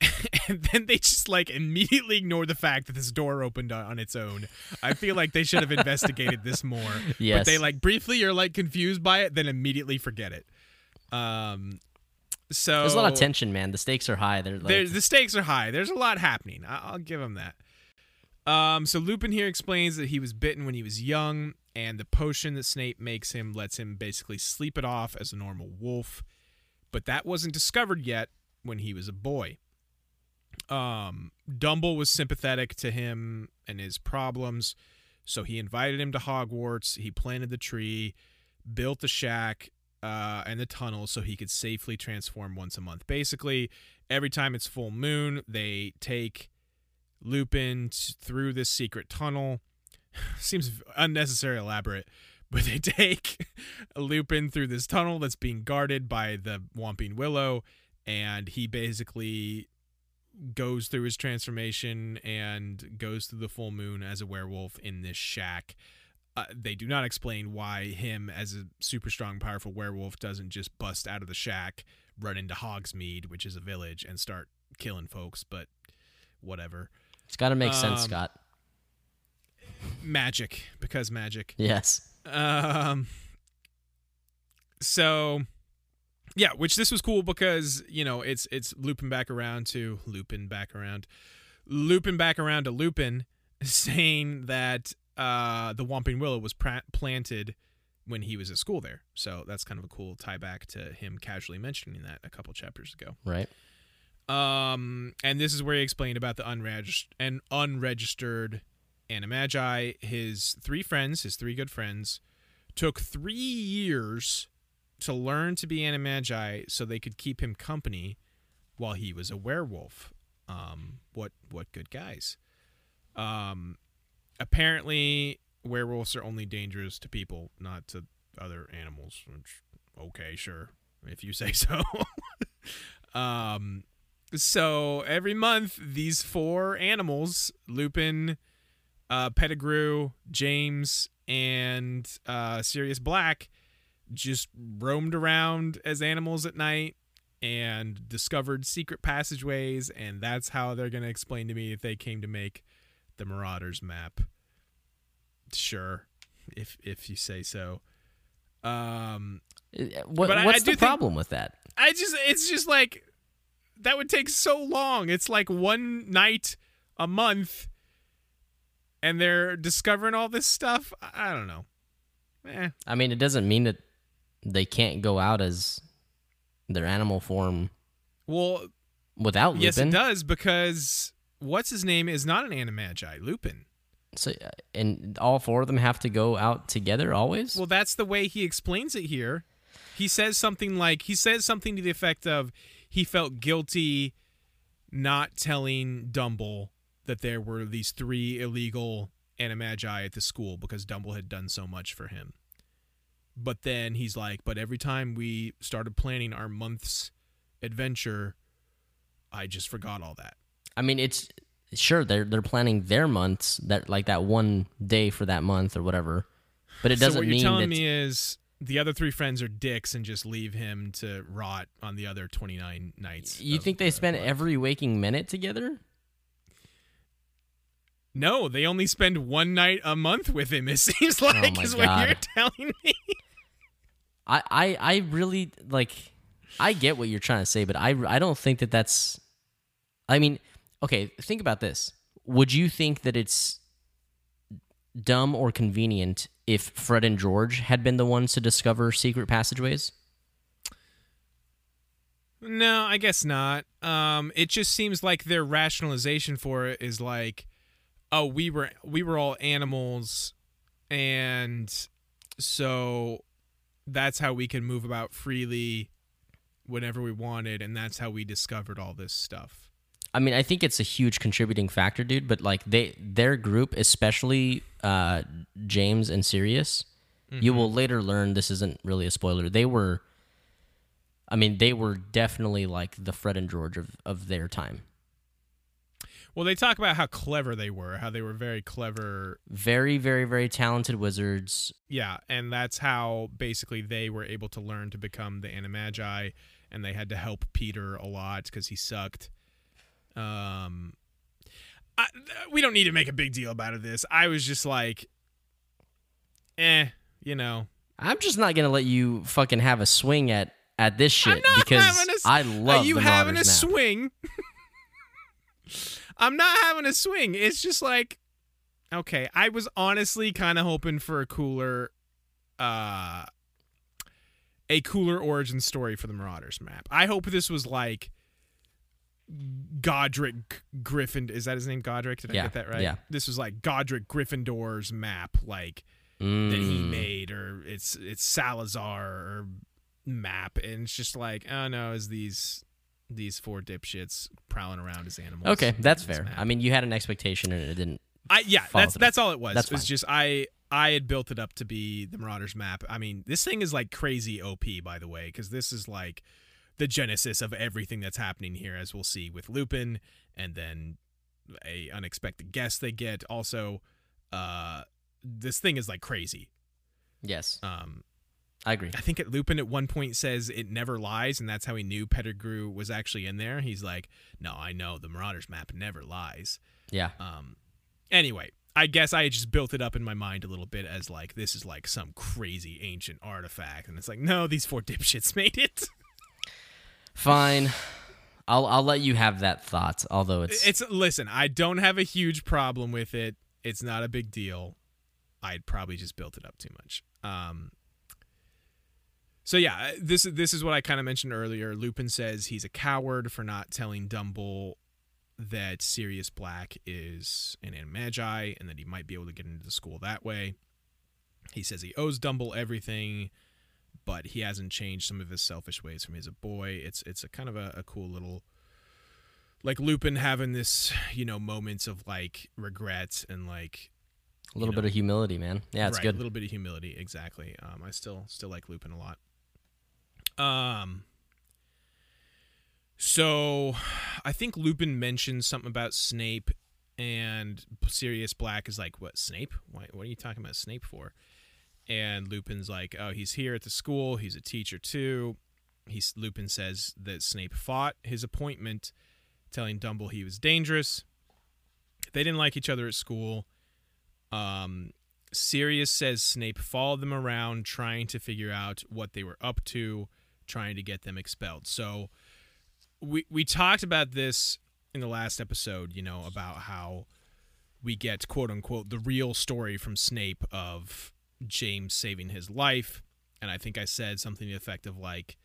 and then they just like immediately ignore the fact that this door opened on, its own. I feel like they should have investigated this more. Yes. But they like briefly are like confused by it, then immediately forget it. Um, so There's a lot of tension, man. The stakes are high. They're like, the stakes are high. There's a lot happening. I- I'll give them that. Um, so Lupin here explains that he was bitten when he was young, and the potion that Snape makes him lets him basically sleep it off as a normal wolf. But that wasn't discovered yet when he was a boy. Um, Dumble was sympathetic to him and his problems, so he invited him to Hogwarts. He planted the tree, built the shack, uh, and the tunnel so he could safely transform once a month. Basically, every time it's full moon, they take Lupin through this secret tunnel. Seems unnecessary elaborate, but they take Lupin through this tunnel that's being guarded by the Whomping Willow, and he basically goes through his transformation and goes through the full moon as a werewolf in this shack. Uh, they do not explain why him as a super strong powerful werewolf doesn't just bust out of the shack run into hogsmeade which is a village and start killing folks but whatever it's got to make um, sense, Scott. magic because magic. Yes. Um. So, yeah, which this was cool because you know it's it's looping back around to looping back around, looping back around to Lupin, saying that uh the Whomping Willow was pra- planted when he was at school there. So that's kind of a cool tie back to him casually mentioning that a couple chapters ago. Right. Um, and this is where he explained about the unregistered and unregistered animagi. His three friends, his three good friends, took three years to learn to be animagi so they could keep him company while he was a werewolf. Um, what what good guys. Um, apparently werewolves are only dangerous to people, not to other animals. Which, okay, sure, if you say so. um, so every month, these four animals, Lupin, uh, Pettigrew, James, and uh, Sirius Black, just roamed around as animals at night and discovered secret passageways, and that's how they're going to explain to me if they came to make the Marauders map. Sure, if if you say so. Um, Uh, What, But what's I do the think- problem with that? I just it's just like that would take so long. It's like one night a month and they're discovering all this stuff. I I don't know. Eh. I mean, it doesn't mean that they can't go out as their animal form Well, without Lupin. yes it does because what's his name is not an animagi, Lupin. So, uh, and all four of them have to go out together always. Well, that's the way he explains it here. He says something like he says something to the effect of he felt guilty not telling Dumble that there were these three illegal animagi at the school because Dumble had done so much for him. But then he's like, but every time we started planning our month's adventure, I just forgot all that. I mean, it's sure they're they're planning their months that like that one day for that month or whatever, but it doesn't what you're mean telling that me is the other three friends are dicks and just leave him to rot on the other 29 nights. you of think they the spend month. every waking minute together. No, they only spend one night a month with him. It seems like my is what you're telling me. I, I, I really like. I get what you're trying to say, but I, I don't think that that's. I mean, okay, think about this. Would you think that it's dumb or convenient if Fred and George had been the ones to discover secret passageways? No, I guess not. Um, it just seems like their rationalization for it is like, oh, we were we were all animals, and so that's how we can move about freely whenever we wanted, and that's how we discovered all this stuff. I mean, I think it's a huge contributing factor, dude. But like they, their group, especially uh, James and Sirius, you will later learn this isn't really a spoiler. They were, I mean, they were definitely like the Fred and George of, of their time. Well, they talk about how clever they were, how they were very clever Very, very, very talented wizards. Yeah, and that's how basically they were able to learn to become the Animagi, and they had to help Peter a lot because he sucked. Um, I, we don't need to make a big deal about this. I was just like, eh, you know. I'm just not gonna let you fucking have a swing at at this shit because I'm not because having a I Are love you the having a map. swing? I'm not having a swing. It's just like, okay, I was honestly kind of hoping for a cooler, uh, a cooler origin story for the Marauders map. I hope this was like Godric Griffin. Is that his name? Godric? Did I Yeah, get that right? yeah. This was like Godric Gryffindor's map, like that he Mm. made, or it's it's Salazar or map, and it's just like, oh no, is these these four dipshits prowling around as animals? Okay, that's fair. map. I mean, you had an expectation and it didn't. I yeah, that's through. that's all it was. That's it was fine. just I I had built it up to be the Marauders map. I mean, this thing is like crazy OP, by the way, because this is like the genesis of everything that's happening here, as we'll see with Lupin, and then a unexpected guest they get. Also, uh, this thing is like crazy. Yes, Um, I agree. I think at Lupin at one point says it never lies, and that's how he knew Pettigrew was actually in there. He's like, no, I know the Marauders map never lies. Yeah. Um, anyway, I guess I just built it up in my mind a little bit as like this is like some crazy ancient artifact, and it's like no, these four dipshits made it. Fine. I'll I'll let you have that thought. Although it's It's listen, I don't have a huge problem with it. It's not a big deal. I'd probably just built it up too much. Um, so yeah, this this is what I kind of mentioned earlier. Lupin says he's a coward for not telling Dumble that Sirius Black is an animagi and that he might be able to get into the school that way. He says he owes Dumble everything, but he hasn't changed some of his selfish ways from was a boy. It's it's a kind of a, a cool little like Lupin having this, you know, moments of like regret and like a little you know, bit of humility, man. Yeah, it's right, good. A little bit of humility, exactly. Um, I still still like Lupin a lot. Um. So, I think Lupin mentioned something about Snape, and Sirius Black is like, "What Snape? Why, what are you talking about Snape for?" And Lupin's like, "Oh, he's here at the school. He's a teacher too." He's Lupin says that Snape fought his appointment, telling Dumble he was dangerous. They didn't like each other at school. Um, Sirius says Snape followed them around trying to figure out what they were up to, trying to get them expelled. So we we talked about this in the last episode, you know, about how we get quote unquote the real story from Snape of James saving his life. And I think I said something to the effect of like,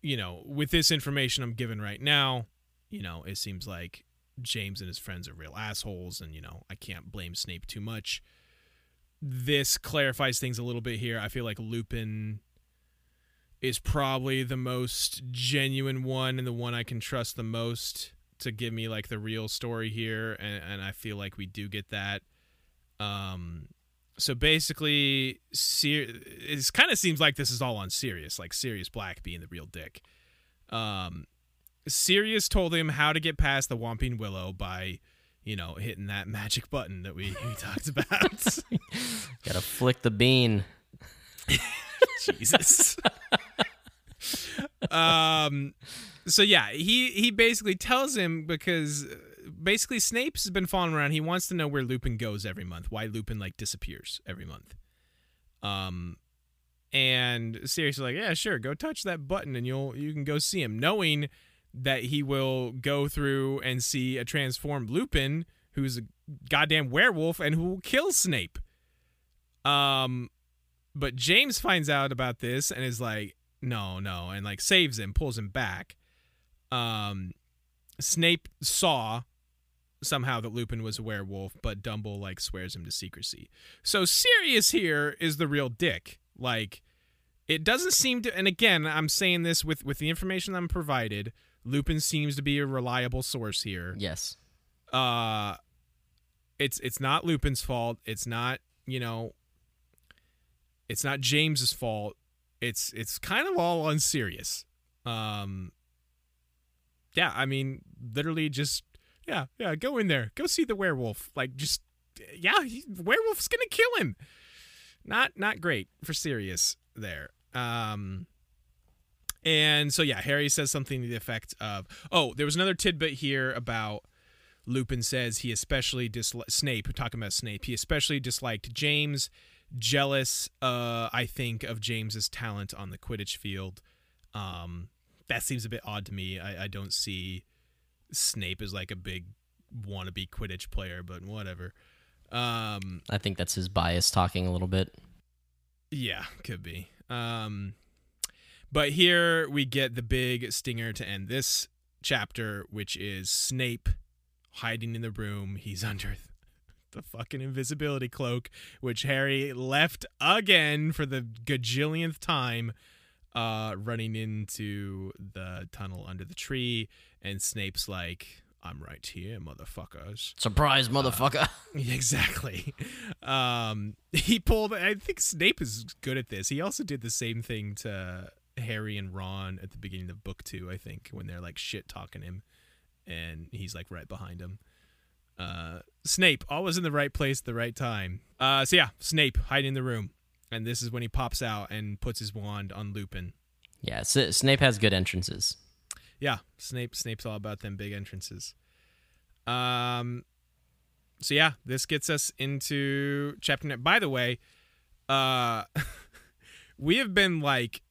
you know, with this information I'm given right now, you know, it seems like James and his friends are real assholes, and you know I can't blame Snape too much. This clarifies things a little bit here. I feel like Lupin is probably the most genuine one and the one I can trust the most to give me like the real story here, and, and I feel like we do get that. Um, so basically, Sir- it kind of seems like this is all on Sirius, like Sirius Black being the real dick. Um, Sirius told him how to get past the Whomping Willow by, you know, hitting that magic button that we, we talked about. Gotta flick the bean. Jesus. Um so yeah, he he basically tells him because uh, basically Snape's been following around. He wants to know where Lupin goes every month, why Lupin like disappears every month. Um and Sirius is like, "Yeah, sure, go touch that button and you'll you can go see him." Knowing that he will go through and see a transformed Lupin who's a goddamn werewolf and who will kill Snape. Um, but James finds out about this and is like, no, no, and like saves him, pulls him back. Um, Snape saw somehow that Lupin was a werewolf, but Dumble like swears him to secrecy. So Sirius here is the real dick. Like, it doesn't seem to, and again, I'm saying this with with the information I'm provided. Lupin seems to be a reliable source here. Yes. Uh it's it's not Lupin's fault. It's not, you know, it's not James's fault. It's it's kind of all on Sirius. Um Yeah, I mean, literally just yeah, yeah, go in there. Go see the werewolf. Like just yeah, he, werewolf's to kill him. Not not great for Sirius there. Um and so yeah, Harry says something to the effect of, "Oh, there was another tidbit here about Lupin says he especially disliked Snape. Talking about Snape, he especially disliked James, jealous, uh, I think, of James's talent on the Quidditch field. Um, that seems a bit odd to me. I, I don't see Snape as like a big wannabe Quidditch player, but whatever. Um, I think that's his bias talking a little bit. yeah, could be. Um, but here we get the big stinger to end this chapter, which is Snape hiding in the room. He's under the fucking invisibility cloak, which Harry left again for the gajillionth time, uh, running into the tunnel under the tree. And Snape's like, I'm right here, motherfuckers. Surprise, motherfucker. Exactly. Um, he pulled. I think Snape is good at this. He also did the same thing to Harry and Ron at the beginning of book two. I think when they're like shit talking him, and he's like right behind him. Uh, Snape always in the right place at the right time. Uh, so yeah, Snape hiding in the room, and this is when he pops out and puts his wand on Lupin. yeah, S- Snape has good entrances. Yeah, Snape. Snape's all about them big entrances. Um, so yeah, this gets us into chapter nine. By the way, uh, we have been like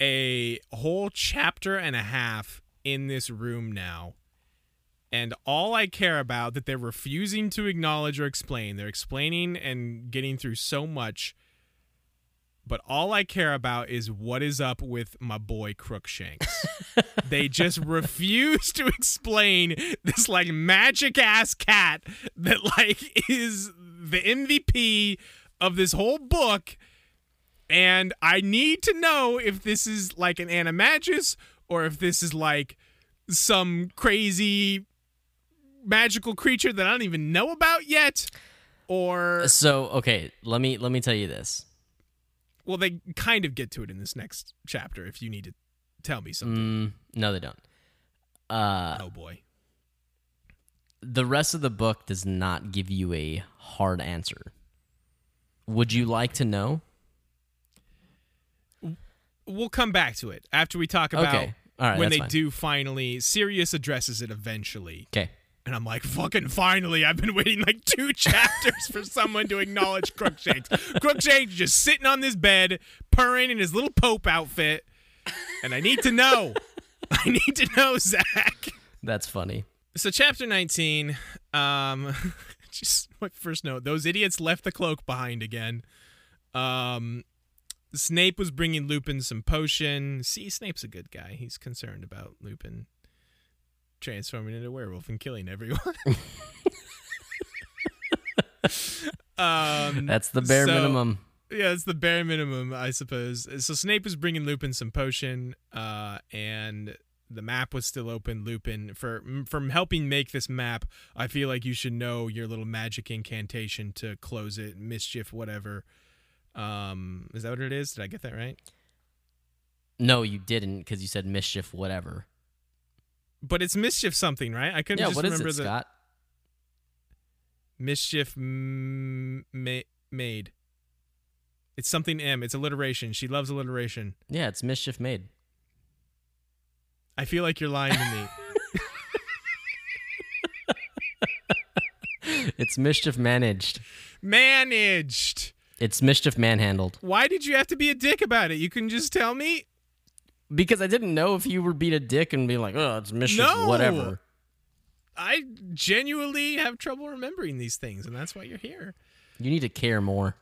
a whole chapter and a half in this room now. And all I care about that they're refusing to acknowledge or explain. They're explaining and getting through so much. But all I care about is what is up with my boy Crookshanks. they just refuse to explain this like magic ass cat that like is the MVP of this whole book. And I need to know if this is like an animagus or if this is like some crazy magical creature that I don't even know about yet. Or So okay, let me let me tell you this. well, they kind of get to it in this next chapter. If you need to tell me something, Mm, no, they don't. Uh, oh boy, the rest of the book does not give you a hard answer. Would you like to know? we'll come back to it after we talk about Okay. All right, when they fine. do finally. Sirius addresses it eventually, Okay. And I'm like, fucking finally! I've been waiting like two chapters for someone to acknowledge Crookshanks. Crookshanks just sitting on this bed, purring in his little Pope outfit, and I need to know. I need to know, Zach. That's funny. So chapter 19, um just my first note, those idiots left the cloak behind again. Um Snape was bringing Lupin some potion. See, Snape's a good guy. He's concerned about Lupin transforming into a werewolf and killing everyone. um That's the bare So- minimum. yeah, it's the bare minimum, I suppose. So Snape is bringing Lupin some potion, uh, and the map was still open. Lupin, for from helping make this map, I feel like you should know your little magic incantation to close it, mischief, whatever. Um, is that what it is? Did I get that right? No, you didn't because you said mischief, whatever. But it's mischief something, right? I couldn't Yeah, just what is remember it, the Scott? mischief m- ma- made. It's something M. It's alliteration. She loves alliteration. Yeah, it's mischief made. I feel like you're lying to me. It's mischief managed. Managed. It's mischief manhandled. Why did you have to be a dick about it? You can just tell me. Because I didn't know if you were being a dick and be like, oh, it's mischief, No. whatever. I genuinely have trouble remembering these things, and that's why you're here. You need to care more.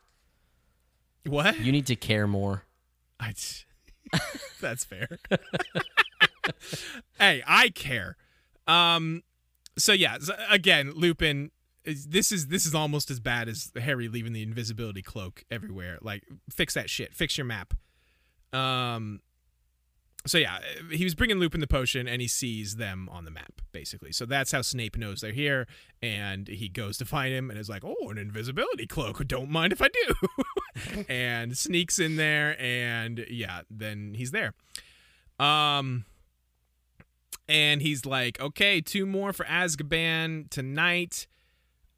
What? You need to care more. I, that's fair. hey, I care. Um, so yeah, again, Lupin. Is, this is this is almost as bad as Harry leaving the invisibility cloak everywhere. Like, fix that shit. Fix your map. Um. So yeah, he was bringing Lupin the potion, and he sees them on the map, basically. So that's how Snape knows they're here, and he goes to find him, and is like, "Oh, an invisibility cloak. Don't mind if I do." and sneaks in there, and yeah, then he's there. Um, and he's like, "Okay, two more for Azkaban tonight."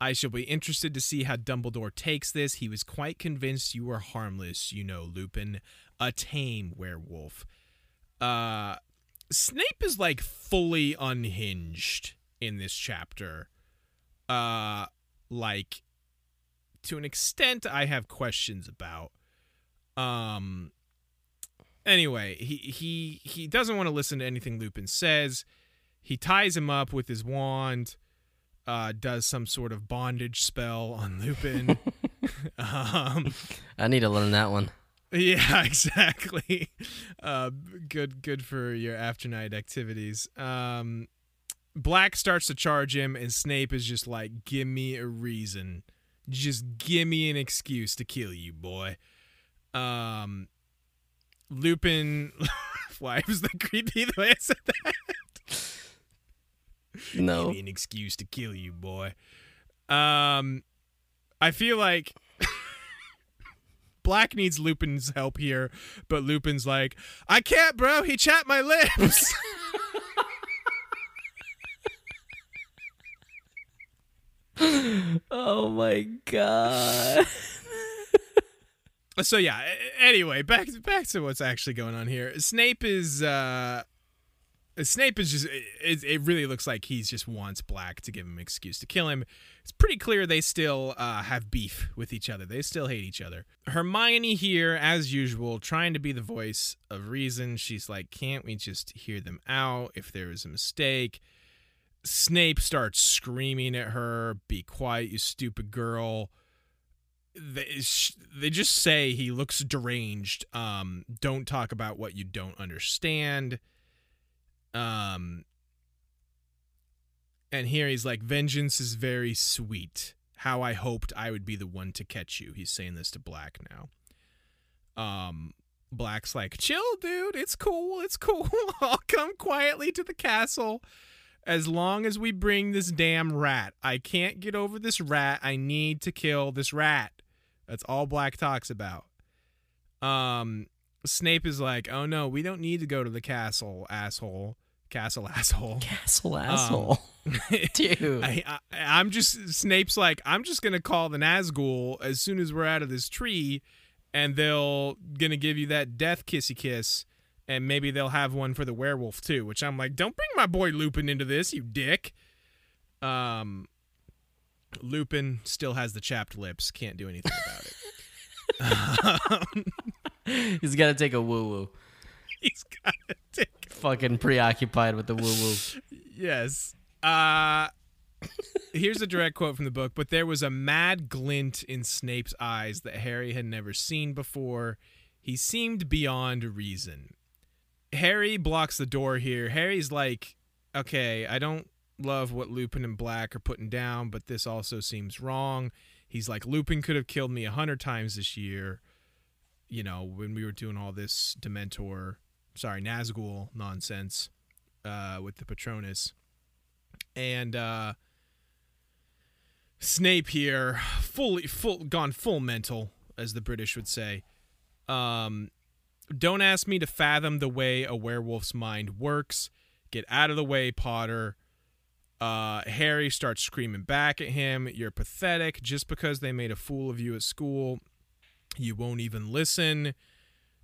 I shall be interested to see how Dumbledore takes this. He was quite convinced you were harmless, you know, Lupin, a tame werewolf. Uh Snape is like fully unhinged in this chapter. Uh like to an extent I have questions about. Um anyway, he he he doesn't want to listen to anything Lupin says. He ties him up with his wand uh, does some sort of bondage spell on Lupin. um, I need to learn that one. Yeah, exactly. Uh, good, good for your after night activities. Um, Black starts to charge him, and Snape is just like, "Give me a reason, just give me an excuse to kill you, boy." Um, Lupin, why was that creepy the way I said that? No. Give me an excuse to kill you, boy. Um, I feel like Black needs Lupin's help here, but Lupin's like, I can't, bro. He chapped my lips. Oh my god. so yeah. Anyway, back back to what's actually going on here. Snape is uh Snape is just it, it really looks like he's just wants Black to give him an excuse to kill him. It's pretty clear they still uh, have beef with each other. They still hate each other. Hermione here, as usual, trying to be the voice of reason. She's like, "Can't we just hear them out if there is a mistake?" Snape starts screaming at her, "Be quiet, you stupid girl." They, they just say he looks deranged. Um, don't talk about what you don't understand. Um, and here he's like, "Vengeance is very sweet. How I hoped I would be the one to catch you." He's saying this to Black now. Um, Black's like, "Chill, dude. It's cool. It's cool. I'll come quietly to the castle." As long as we bring this damn rat. I can't get over this rat. I need to kill this rat. That's all Black talks about. Um, Snape is like, "Oh no, we don't need to go to the castle, asshole." Castle asshole. Castle asshole. Um, Dude. I, I, I'm just, Snape's like, I'm just going to call the Nazgul as soon as we're out of this tree, and they'll going to give you that death kissy kiss, and maybe they'll have one for the werewolf too, which I'm like, don't bring my boy Lupin into this, you dick. Um, Lupin still has the chapped lips, can't do anything about it. He's got to take a woo woo. He's got to take fucking preoccupied with the woo woo. yes. Uh here's a direct quote from the book, but there was a mad glint in Snape's eyes that Harry had never seen before. He seemed beyond reason. Harry blocks the door here. Harry's like, "Okay, I don't love what Lupin and Black are putting down, but this also seems wrong." He's like, "Lupin could have killed me a hundred times this year." You know, when we were doing all this Dementor sorry, Nazgul nonsense uh, with the Patronus. And uh, Snape here, fully full gone full mental, as the British would say. Um, don't ask me to fathom the way a werewolf's mind works. Get out of the way, Potter. Uh, Harry starts screaming back at him. You're pathetic. Just because they made a fool of you at school, you won't even listen.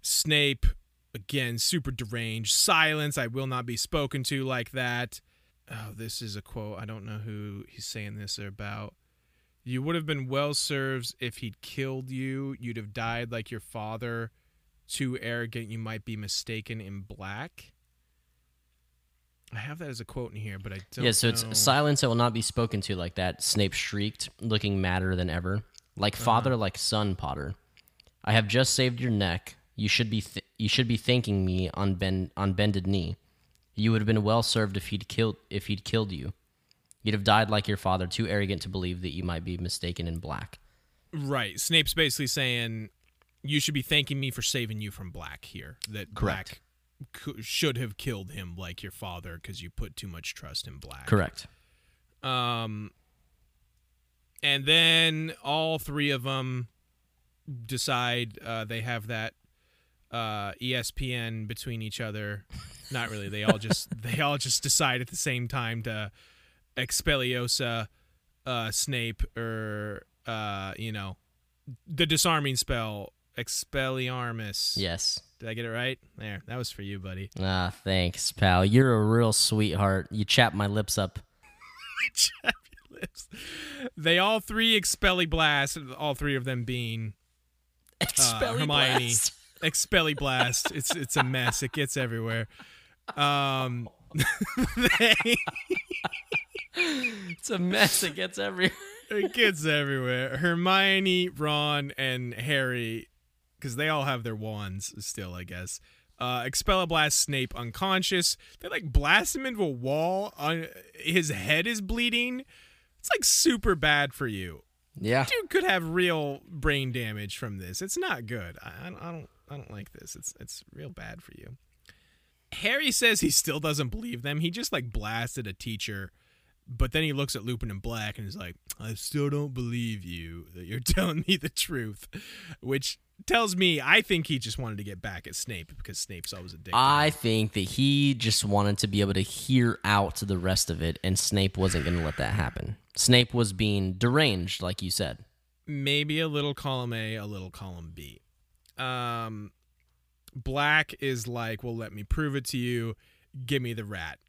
Snape again super deranged. Silence i will not be spoken to like that. Oh this is a quote. I don't know who he's saying this about. You would have been well served if he'd killed you. You'd have died like your father. Too arrogant you might be mistaken in black. I have that as a quote in here but i don't yeah so know. it's silence i will not be spoken to like that. Snape shrieked looking madder than ever. Like father uh-huh. like son potter. I have just saved your neck you should be th- you should be thanking me on bend on bended knee. You would have been well served if he'd killed if he'd killed you. You'd have died like your father, too arrogant to believe that you might be mistaken in black. Right. Snape's basically saying you should be thanking me for saving you from black here. That Correct. black should have killed him like your father because you put too much trust in black. Correct. Um and then all three of them decide uh, they have that uh, ESPN between each other. Not really. They all just they all just decide at the same time to Expelliarmus uh, Snape or uh, you know the disarming spell Expelliarmus. Yes. Did I get it right? There. That was for you, buddy. Ah, thanks, pal. You're a real sweetheart. You chap my lips up. chap your lips. They all three Expelli Blast, all three of them being uh, Hermione. Expelli blast. It's it's a mess. It gets everywhere. Um, they, it's a mess. It gets everywhere. it gets everywhere. Hermione, Ron, and Harry, because they all have their wands still, I guess. Uh, Expelliblast Snape unconscious. They like blast him into a wall. On his head is bleeding. It's like super bad for you. Yeah, dude could have real brain damage from this. It's not good. I, I don't. I don't like this. It's it's real bad for you. Harry says he still doesn't believe them. He just like blasted a teacher, but then he looks at Lupin and Black and is like, "I still don't believe you that you're telling me the truth," which tells me I think he just wanted to get back at Snape because Snape's always a dick. I think that he just wanted to be able to hear out the rest of it, and Snape wasn't going to let that happen. Snape was being deranged, like you said. Maybe a little column A, a little column B um, Black is like, well, let me prove it to you. give me the rat.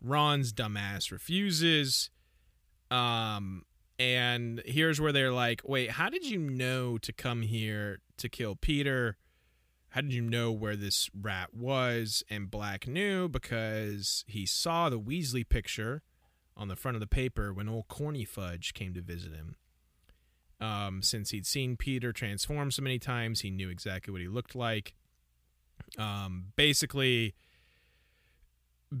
Ron's dumbass refuses. Um, and here's where they're like, wait, how did you know to come here to kill Peter? How did you know where this rat was? And Black knew because he saw the Weasley picture on the front of the paper when old Corny Fudge came to visit him. Um, since he'd seen Peter transform so many times, he knew exactly what he looked like. Um, basically,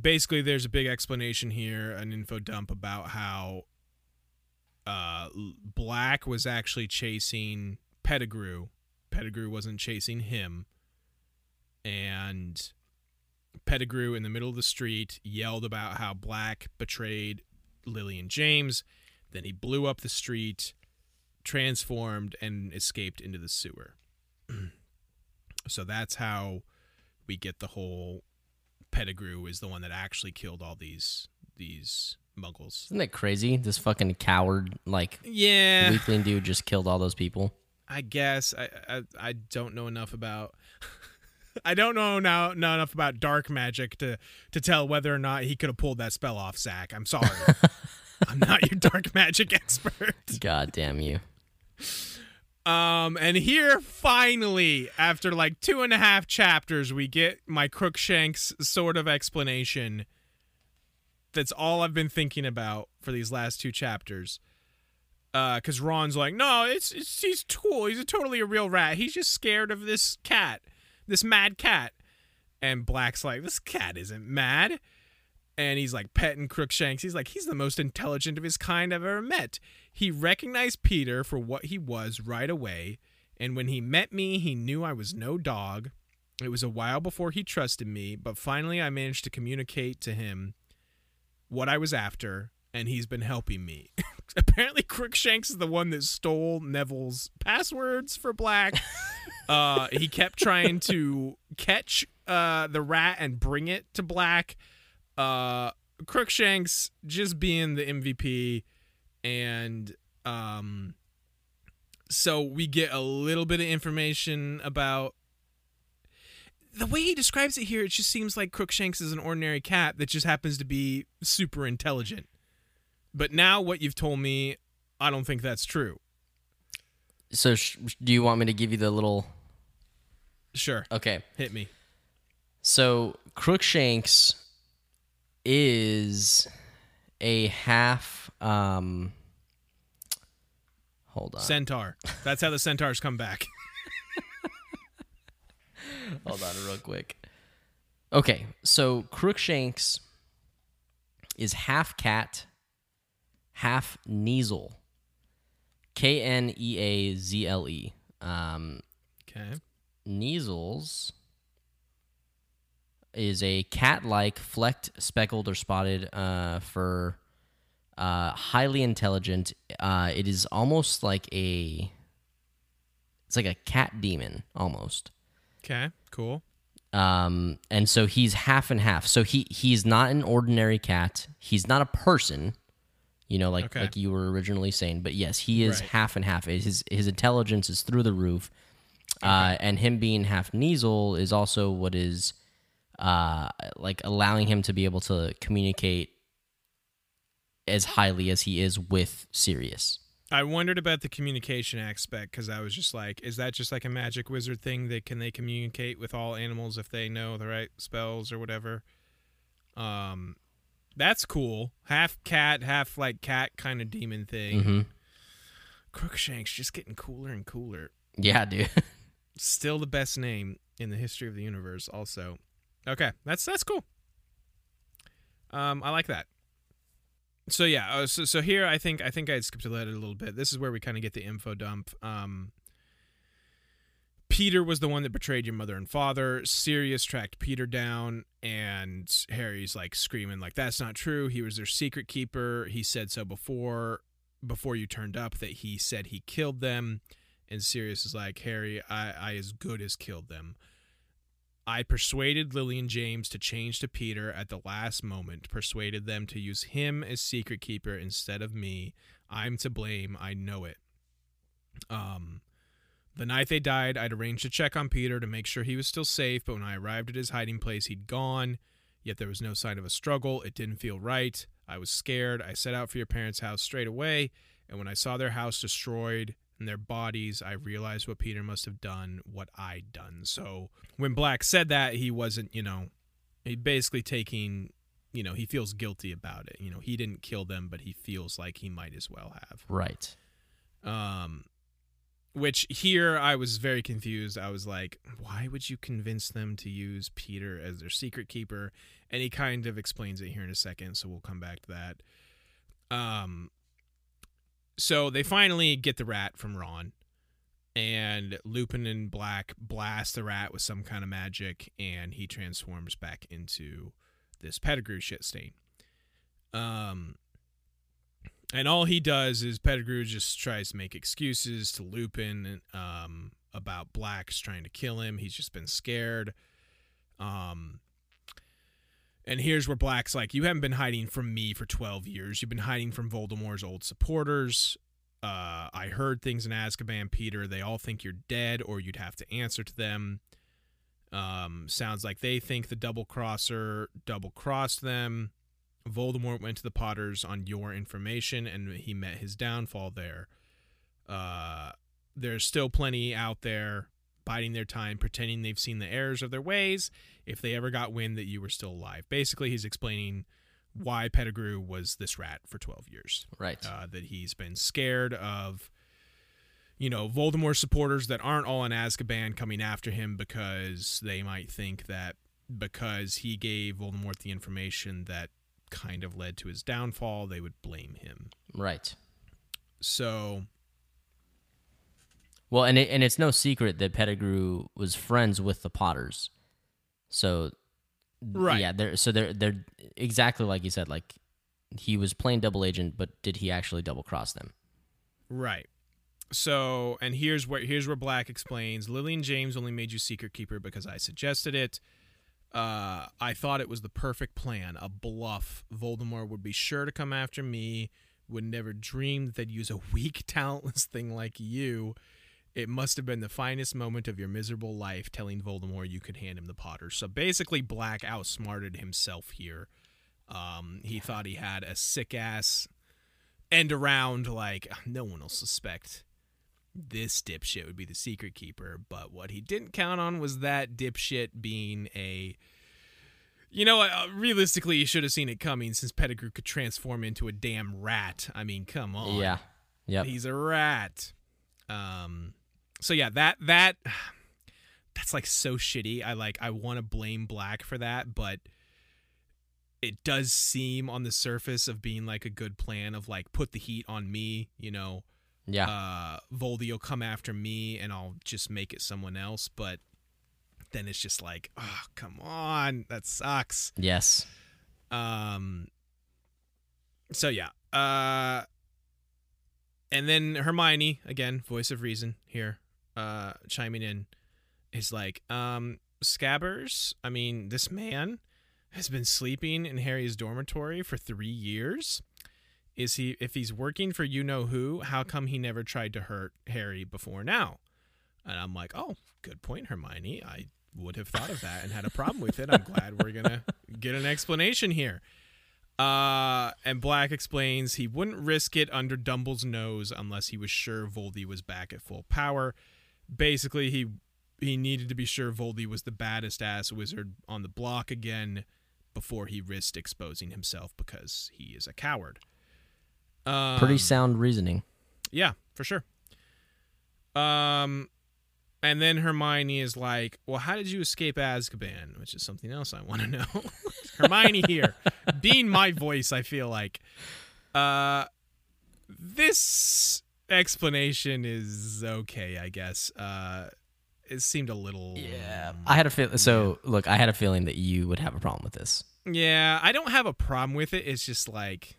basically, there's a big explanation here, an info dump about how uh, Black was actually chasing Pettigrew. Pettigrew wasn't chasing him, and Pettigrew in the middle of the street yelled about how Black betrayed Lily and James. Then he blew up the street transformed and escaped into the sewer. so that's how we get the whole Pettigrew is the one that actually killed all these these muggles. Isn't that crazy? This fucking coward, like Yeah, weakling dude, just killed all those people. I guess I I, I don't know enough about. I don't know now not enough about dark magic to to tell whether or not he could have pulled that spell off, Zach. I'm sorry. I'm not your dark magic expert. God damn you. Um, and here finally, after like two and a half chapters, we get my Crookshanks sort of explanation. That's all I've been thinking about for these last two chapters. Uh, cause Ron's like, no, it's, it's he's cool. He's a totally a real rat. He's just scared of this cat, this mad cat. And Black's like, this cat isn't mad. And he's like petting Crookshanks. He's like, he's the most intelligent of his kind I've ever met. He recognized Peter for what he was right away, and when he met me, he knew I was no dog. It was a while before he trusted me, but finally I managed to communicate to him what I was after, and he's been helping me. Apparently, Crookshanks is the one that stole Neville's passwords for Black. uh, he kept trying to catch uh, the rat and bring it to Black. Uh, Crookshanks just being the MVP and um so we get a little bit of information about the way he describes it here it just seems like crookshanks is an ordinary cat that just happens to be super intelligent but now what you've told me i don't think that's true So, sh- do you want me to give you the little? sure Okay. hit me So Crookshanks is a half. Um, hold on. centaur that's how the centaurs come back hold on, real quick. Okay, so Crookshanks is half cat, half Kneazle. K N E A Z L E. Um, okay Kneazles is a cat-like, flecked, speckled, or spotted uh, fur. Uh, highly intelligent. Uh, it is almost like a. It's like a cat demon almost. okay cool Um, and so he's half and half. So he he's not an ordinary cat. He's not a person. You know, like Okay. like you were originally saying. But yes, he is Right. half and half. His his intelligence is through the roof. Uh, and him being half Kneazle is also what is uh, like allowing him to be able to communicate as highly as he is with Sirius. I wondered about the communication aspect because I was just like, is that just like a magic wizard thing that can they communicate with all animals if they know the right spells or whatever? Um, that's cool. Half cat, half like cat kind of demon thing. Mm-hmm. Crookshanks just getting cooler and cooler. Yeah, dude. Still the best name in the history of the universe. Also, okay, that's that's cool. Um, I like that. So yeah, uh, so so here I think I think I skipped ahead a little bit. This is where we kind of get the info dump. Um, Peter was the one that betrayed your mother and father. Sirius tracked Peter down, and Harry's like screaming like that's not true. He was their secret keeper. He said so before before you turned up that he said he killed them. And Sirius is like, Harry, I, I as good as killed them. I persuaded Lily and James to change to Peter at the last moment, persuaded them to use him as secret keeper instead of me. I'm to blame. I know it. Um, the night they died, I'd arranged to check on Peter to make sure he was still safe, but when I arrived at his hiding place, he'd gone. Yet there was no sign of a struggle. It didn't feel right. I was scared. I set out for your parents' house straight away, and when I saw their house destroyed and their bodies, I realized what Peter must have done, what I'd done. So when Black said that, he wasn't, you know, he basically taking, you know, he feels guilty about it. You know, he didn't kill them, but he feels like he might as well have. Right. Um, which here I was very confused. I was like, why would you convince them to use Peter as their secret keeper? And he kind of explains it here in a second, so we'll come back to that. Um, so they finally get the rat from Ron, and Lupin and Black blast the rat with some kind of magic, and he transforms back into this Pettigrew shit stain. Um, and all he does is Pettigrew just tries to make excuses to Lupin um, about Black's trying to kill him. He's just been scared. Um, and here's where Black's like, You haven't been hiding from me for 12 years. You've been hiding from Voldemort's old supporters. Uh, I heard things in Azkaban, Peter. They all think you're dead or you'd have to answer to them. Um, sounds like they think the double crosser double crossed them. Voldemort went to the Potters on your information and he met his downfall there. Uh, there's still plenty out there biding their time, pretending they've seen the errors of their ways if they ever got wind that you were still alive. Basically, he's explaining why Pettigrew was this rat for 12 years. Right. Uh, that he's been scared of, you know, Voldemort supporters that aren't all in Azkaban coming after him because they might think that because he gave Voldemort the information that kind of led to his downfall, they would blame him. Right. So, Well, and it, and it's no secret that Pettigrew was friends with the Potters. So Right. Yeah, they're so they're they're exactly like you said like he was playing double agent, but did he actually double cross them? right. So, and here's where here's where Black explains Lily and James only made you secret keeper because I suggested it. Uh, I thought it was the perfect plan, a bluff. Voldemort would be sure to come after me, would never dream that they'd use a weak, talentless thing like you. It must have been the finest moment of your miserable life telling Voldemort you could hand him the Potter. So basically, Black outsmarted himself here. Um, he thought he had a sick ass end around, like, no one will suspect this dipshit would be the secret keeper. But what he didn't count on was that dipshit being a. You know, uh, realistically, you should have seen it coming since Pettigrew could transform into a damn rat. I mean, come on. Yeah. Yep. He's a rat. Um so yeah, that that that's like so shitty. I like I want to blame Black for that, but it does seem on the surface of being like a good plan of like put the heat on me, you know. Yeah. Uh Voldy will come after me and I'll just make it someone else, but then it's just like, oh, come on. That sucks. yes. Um. So yeah. Uh. And then Hermione again, voice of reason here, uh, chiming in, is like, um, Scabbers. I mean, this man has been sleeping in Harry's dormitory for three years. Is he? If he's working for you know who, how come he never tried to hurt Harry before now? And I'm like, oh, good point, Hermione. I would have thought of that and had a problem with it. I'm glad we're gonna get an explanation here. Uh, and Black explains he wouldn't risk it under Dumble's nose unless he was sure Voldy was back at full power. Basically, he he needed to be sure Voldy was the baddest ass wizard on the block again before he risked exposing himself because he is a coward. Um, Pretty sound reasoning. yeah, for sure. Um, and then Hermione is like, "Well, how did you escape Azkaban?" Which is something else I want to know. Hermione here, being my voice, I feel like, uh, this explanation is okay, I guess. Uh, it seemed a little, Yeah, I had a feel. So look, I had a feeling that you would have a problem with this. Yeah, I don't have a problem with it. It's just like,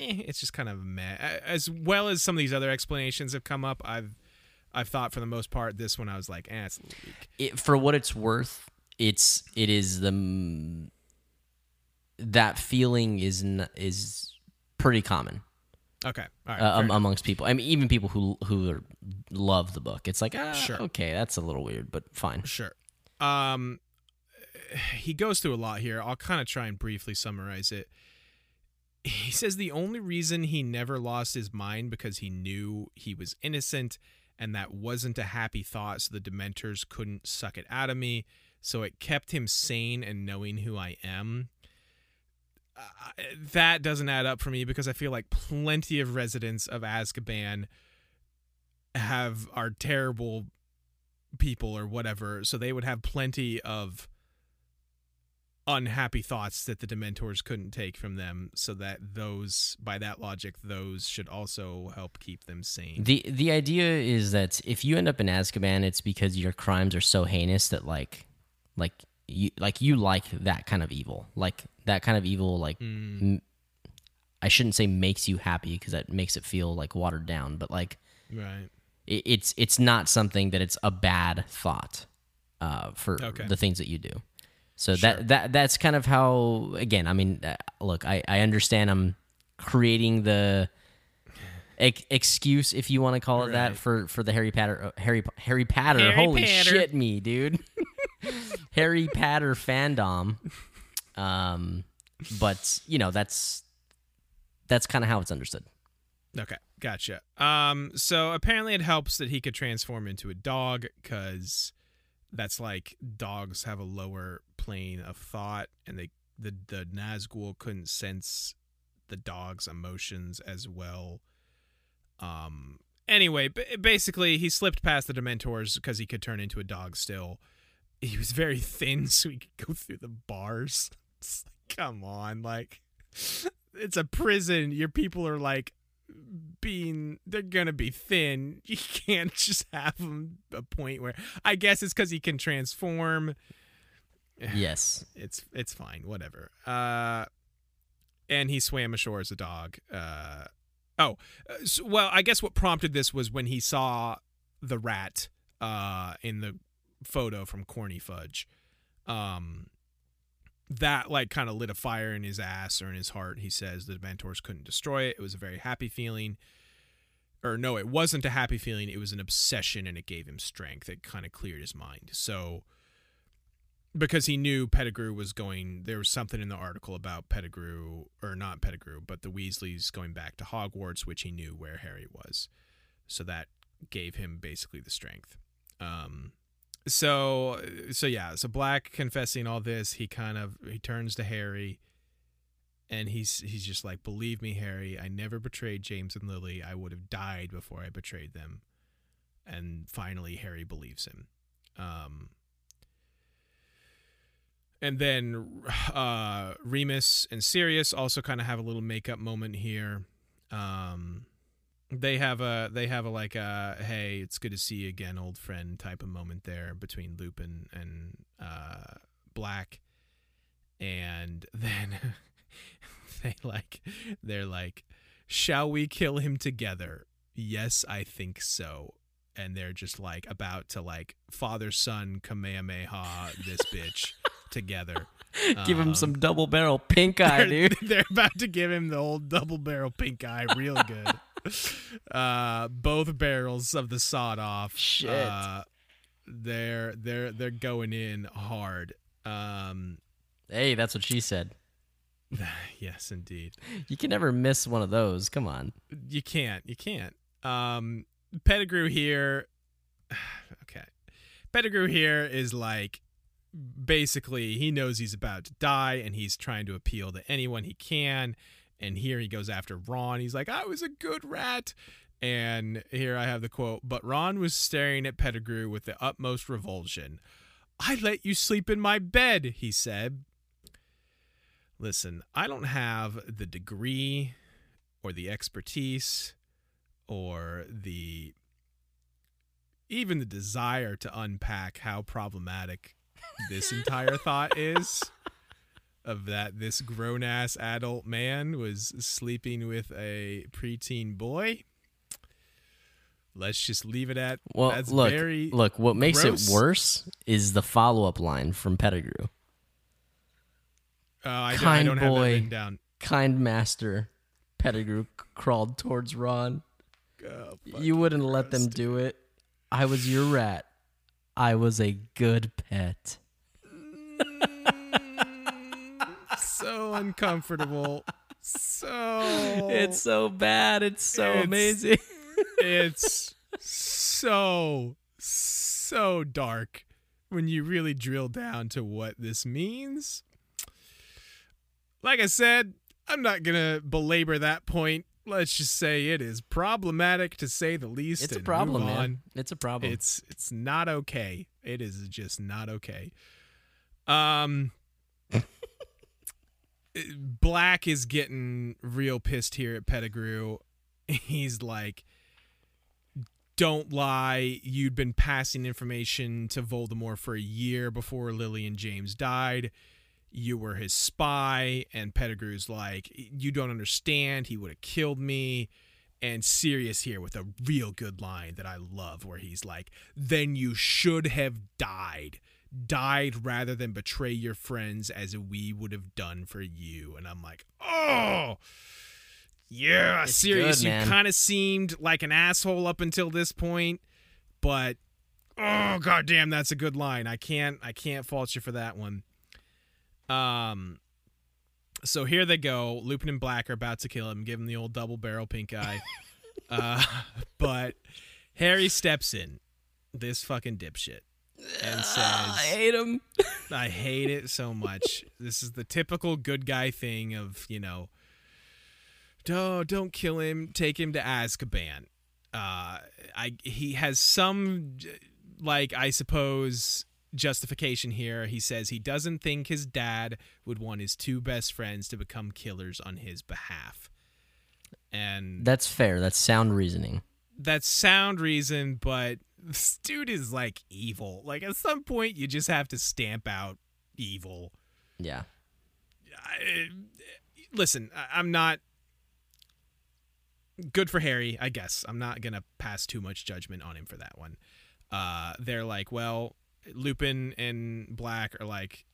eh, it's just kind of meh. As well as some of these other explanations have come up, I've, I've thought for the most part, this one I was like, eh, it's a little weak. It, for what it's worth, it's it is the that feeling is n- is pretty common Okay, all right, uh, um, amongst people. I mean, even people who who are, love the book. It's like, ah, Sure. okay, that's a little weird, but fine. Sure. Um, he goes through a lot here. I'll kind of try and briefly summarize it. He says the only reason he never lost his mind because he knew he was innocent and that wasn't a happy thought, so the Dementors couldn't suck it out of me. So it kept him sane and knowing who I am. That doesn't add up for me because I feel like plenty of residents of Azkaban have are terrible people or whatever, so they would have plenty of unhappy thoughts that the dementors couldn't take from them so that those by that logic those should also help keep them sane. The the idea is that if you end up in Azkaban, it's because your crimes are so heinous that like like you like you like that kind of evil. Like that kind of evil like m- I shouldn't say makes you happy because that makes it feel like watered down, but like right it, it's it's not something that it's a bad thought uh, for Okay. the things that you do. So Sure. that that that's kind of how. Again, I mean, uh, look, I I understand I'm creating the ex- excuse, if you want to call it that, for for the Harry Potter uh, Harry Harry Potter. Harry Holy shit, me dude. Harry Potter fandom. Um, but you know that's that's kind of how it's understood. Okay, gotcha. Um, so apparently it helps that he could transform into a dog because that's like dogs have a lower plane of thought, and they the the Nazgul couldn't sense the dog's emotions as well. Um. Anyway, b- basically, he slipped past the Dementors because he could turn into a dog. Still, he was very thin, so he could go through the bars. Like, come on, like it's a prison. Your people are like being they're gonna be thin you can't just have them a point where i guess it's because he can transform Yes. it's it's fine whatever uh and he swam ashore as a dog uh oh uh, so, well i guess what prompted this was when he saw the rat uh in the photo from corny fudge um that like kind of lit a fire in his ass or in his heart he says Dementors couldn't destroy it it was a very happy feeling or no it wasn't a happy feeling it was an obsession and it gave him strength it kind of cleared his mind so because he knew Pettigrew was going. There was something in the article about Pettigrew, or not Pettigrew, but the Weasleys going back to Hogwarts, which he knew where Harry was. So that gave him basically the strength. Um, so so yeah, so Black confessing all this, he kind of he turns to Harry, and he's he's just like, "Believe me, Harry, I never betrayed James and Lily. I would have died before I betrayed them." And finally, Harry believes him. Um, and then uh, Remus and Sirius also kind of have a little makeup moment here. Um, they have a they have a like a hey, it's good to see you again, old friend type of moment there between Lupin and uh, Black, and then they like they're like, shall we kill him together? Yes, I think so. And they're just like about to like father son kamehameha this bitch together. Give him Um, some double barrel pink eye, they're, dude. they're about to give him the old double barrel pink eye, real good. uh, both barrels of the sawed off. Shit. Uh, they're they're they're going in hard. Um, Hey, that's what she said. yes, indeed. You can never miss one of those. Come on. You can't. You can't. Um, Pettigrew here. Okay, Pettigrew here is like basically he knows he's about to die and he's trying to appeal to anyone he can. And here he goes after Ron. He's like, I was a good rat. And here I have the quote, but Ron was staring at Pettigrew with the utmost revulsion. I let you sleep in my bed, he said. Listen, I don't have the degree or the expertise or the even the desire to unpack how problematic this entire thought is of that this grown ass adult man was sleeping with a preteen boy. Let's just leave it at Well, that's look, very look. What makes gross. it worse is the follow-up line from Pettigrew. uh, I, don't- I kind don't have that boy. Kind master, Pettigrew c- crawled towards Ron. Oh, you wouldn't let them gross, do it. I was your rat. I was a good pet. So uncomfortable. So It's so bad. It's so It's- amazing. it's so so dark when you really drill down to what this means. Like I said, I'm not gonna belabor that point. Let's just say it is problematic to say the least. It's a problem, man. It's a problem. It's it's not okay. It is just not okay. Um Black is getting real pissed here at Pettigrew. He's like don't lie, you'd been passing information to Voldemort for a year before Lily and James died. You were his spy, and Pettigrew's like, You don't understand. He would have killed me and Sirius here with a real good line that I love where he's like, Then you should have died. Died rather than betray your friends as we would have done for you. And I'm like, Oh, yeah, It's Sirius, good, you kind of seemed like an asshole up until this point, but oh goddamn, that's a good line. I can't, I can't fault you for that one. Um, so here they go. Lupin and Black are about to kill him, give him the old double barrel pink eye. uh, but Harry steps in, this fucking dipshit, and says, I hate him. I hate it so much. this is the typical good guy thing of, you know, don't don't kill him, take him to Azkaban. Uh I he has some like I suppose justification here. He says he doesn't think his dad would want his two best friends to become killers on his behalf. And That's fair. That's sound reasoning. that's sound reason, but this dude is like evil. Like at some point you just have to stamp out evil. Yeah. I, listen, I'm not good for Harry, I guess. I'm not gonna pass too much judgment on him for that one. Uh, they're like, well, Lupin and Black are like,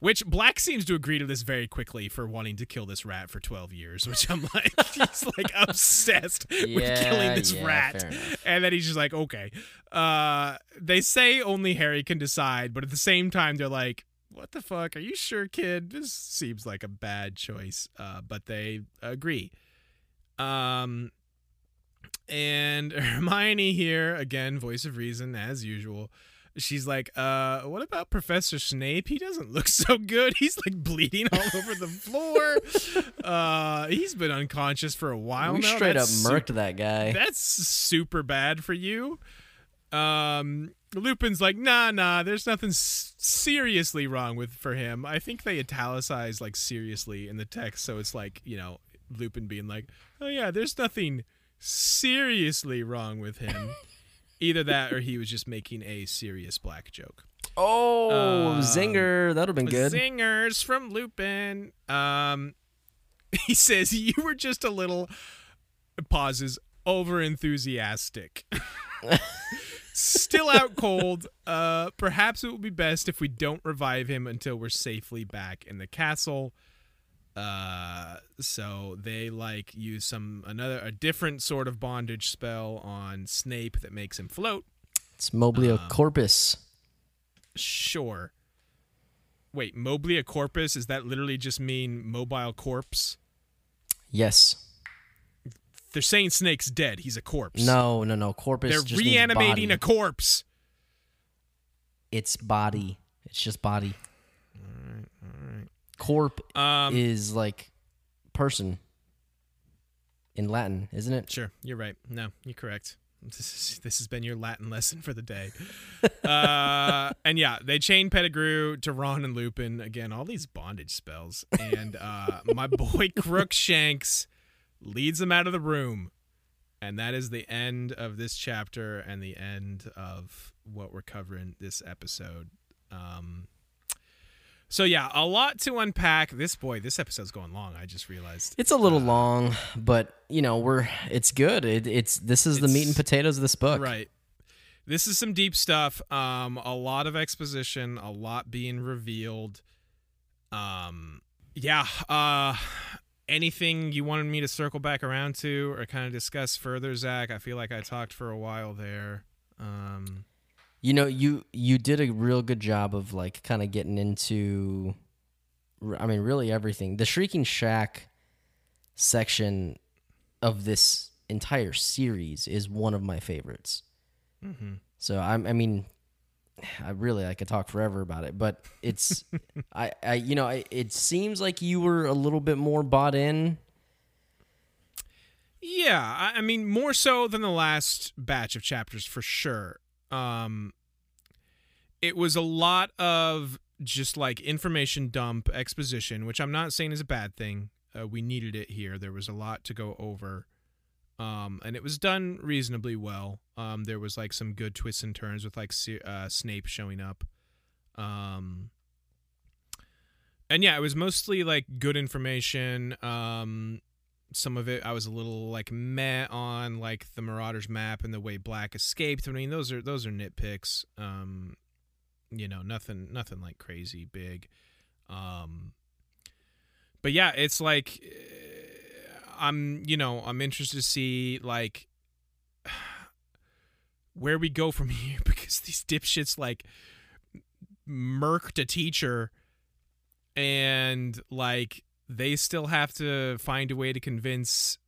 which Black seems to agree to this very quickly for wanting to kill this rat for 12 years, which I'm like, he's like obsessed with killing this yeah, rat. And then he's just like, okay. Uh, they say only Harry can decide, but at the same time, they're like, what the fuck? Are you sure, kid? This seems like a bad choice. Uh, but they agree. Um, and Hermione here, again, voice of reason, as usual. She's like, uh, what about Professor Snape? He doesn't look so good. He's like bleeding all over the floor. Uh, he's been unconscious for a while we now. straight up That's su- murked that guy. that's super bad for you. Um, Lupin's like, nah, nah. There's nothing s- seriously wrong with for him. I think they italicize like seriously in the text, so it's like you know Lupin being like, oh yeah, there's nothing seriously wrong with him. Either that, or he was just making a Sirius Black joke. oh, Um, zinger. That'd have been good. Zingers from Lupin. Um, he says you were just a little pauses over enthusiastic. Still out cold. Uh, perhaps it will be best if we don't revive him until we're safely back in the castle. Uh, so they like use some another a different sort of bondage spell on Snape that makes him float. It's Moblio Um, Corpus. Sure. Wait, Moblia corpus? Is that literally just mean mobile corpse? Yes. They're saying Snake's dead. He's a corpse. No, no, no. Corpus. They're reanimating a corpse. It's body. It's just body. Corp Um, is like person in Latin, isn't it? Sure, you're right. No, you're correct. This, is, this has been your Latin lesson for the day. uh, and yeah, they chain Pettigrew to Ron and Lupin. Again, all these bondage spells. And uh, my boy Crookshanks leads them out of the room. And that is the end of this chapter and the end of what we're covering this episode. Um, so yeah, a lot to unpack. This boy, this episode's going long. I just realized. It's a little long, but you know we're it's good. It, it's this is the meat and potatoes of this book. Right. This is some deep stuff. Um, a lot of exposition, a lot being revealed. Um, yeah. Uh, anything you wanted me to circle back around to or kind of discuss further, Zach? I feel like I talked for a while there. Um, You know, you you did a real good job of like kind of getting into I mean, really everything. The Shrieking Shack section of this entire series is one of my favorites. Mm-hmm. So I'm, I mean, I really I could talk forever about it, but it's, I, I, you know, I, it seems like you were a little bit more bought in. Yeah, I, I mean more so than the last batch of chapters for sure. Um, it was a lot of just like information dump exposition, which I'm not saying is a bad thing. Uh, we needed it here. There was a lot to go over, um, and it was done reasonably well. Um, there was like some good twists and turns with like uh, Snape showing up. Um, and yeah, it was mostly like good information. Um, some of it I was a little like meh on, like the Marauders map and the way Black escaped. I mean, those are those are nitpicks. Um, you know, nothing nothing like crazy big. Um, but yeah, it's like eh, I'm you know I'm interested to see like where we go from here because these dipshits like murked a teacher and like they still have to find a way to convince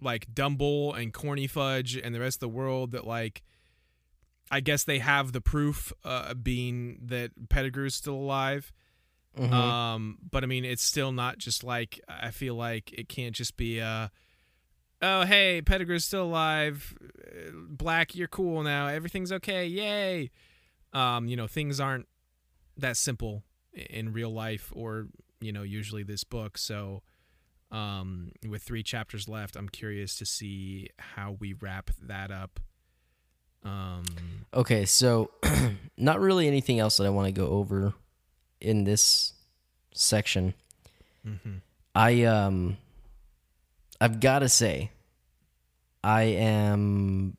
like Dumble and Corny Fudge and the rest of the world that like I guess they have the proof uh, being that Pettigrew's still alive. Mhm. Um, but I mean, it's still not just like I feel like it can't just be uh oh hey Pettigrew's still alive, Black you're cool now, everything's okay, yay. Um, you know things aren't that simple in real life or you know usually this book. So um, with three chapters left, I'm curious to see how we wrap that up. Um, Okay, so not really anything else that I want to go over in this section. mhm. I um I've got to say I am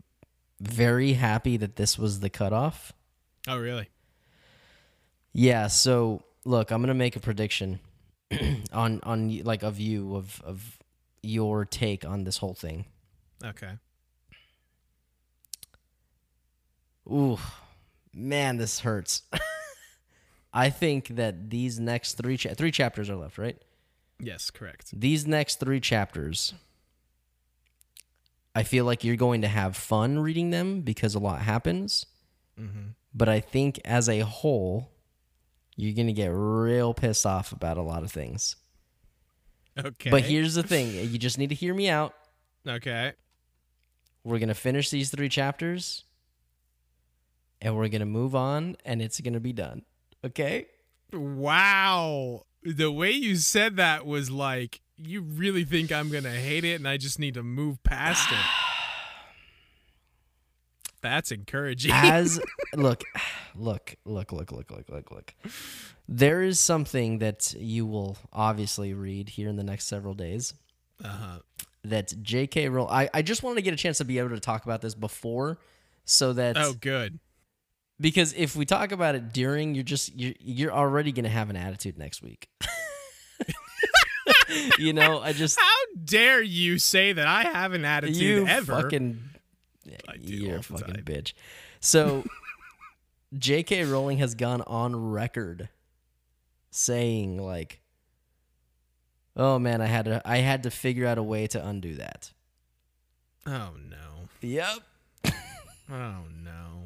very happy that this was the cutoff. Oh really? Yeah, so look, I'm going to make a prediction on on like a view of of your take on this whole thing. Okay. Ooh, man, this hurts. I think that these next three cha- three chapters are left, right? Yes, correct. These next three chapters, I feel like you're going to have fun reading them because a lot happens. Mm-hmm. But I think as a whole, you're going to get real pissed off about a lot of things. Okay. But here's the thing you just need to hear me out. Okay. We're going to finish these three chapters and we're going to move on and it's going to be done. Okay? Wow. The way you said that was like, you really think I'm going to hate it and I just need to move past it. That's encouraging. As look, look, look, look, look, look, look, look. There is something that you will obviously read here in the next several days. uh-huh. That J.K. Rowling. I, I just wanted to get a chance to be able to talk about this before, so that Oh, good. because if we talk about it during, you're just you're you're already gonna have an attitude next week. you know, I just How dare you say that I have an attitude you ever? fucking you're a fucking bitch. So J.K. Rowling has gone on record saying like, "Oh man, I had to I had to figure out a way to undo that." Oh, no. Yep. Oh, no.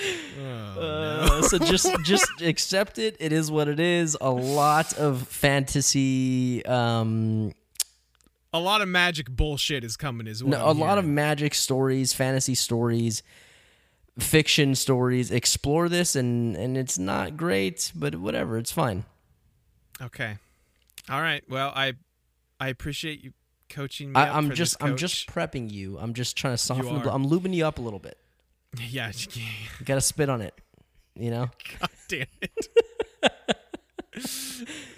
oh, Uh, so just just accept it. It is what it is. A lot of fantasy um A lot of magic bullshit is coming as well. no, a lot of magic stories, fantasy stories, fiction stories. Explore this and and it's not great, but whatever, it's fine. Okay. All right. Well, I I appreciate you coaching me. I, for just I'm just prepping you. I'm just trying to soften the. I'm lubing you up a little bit. Yeah. You gotta spit on it. You know? God damn it.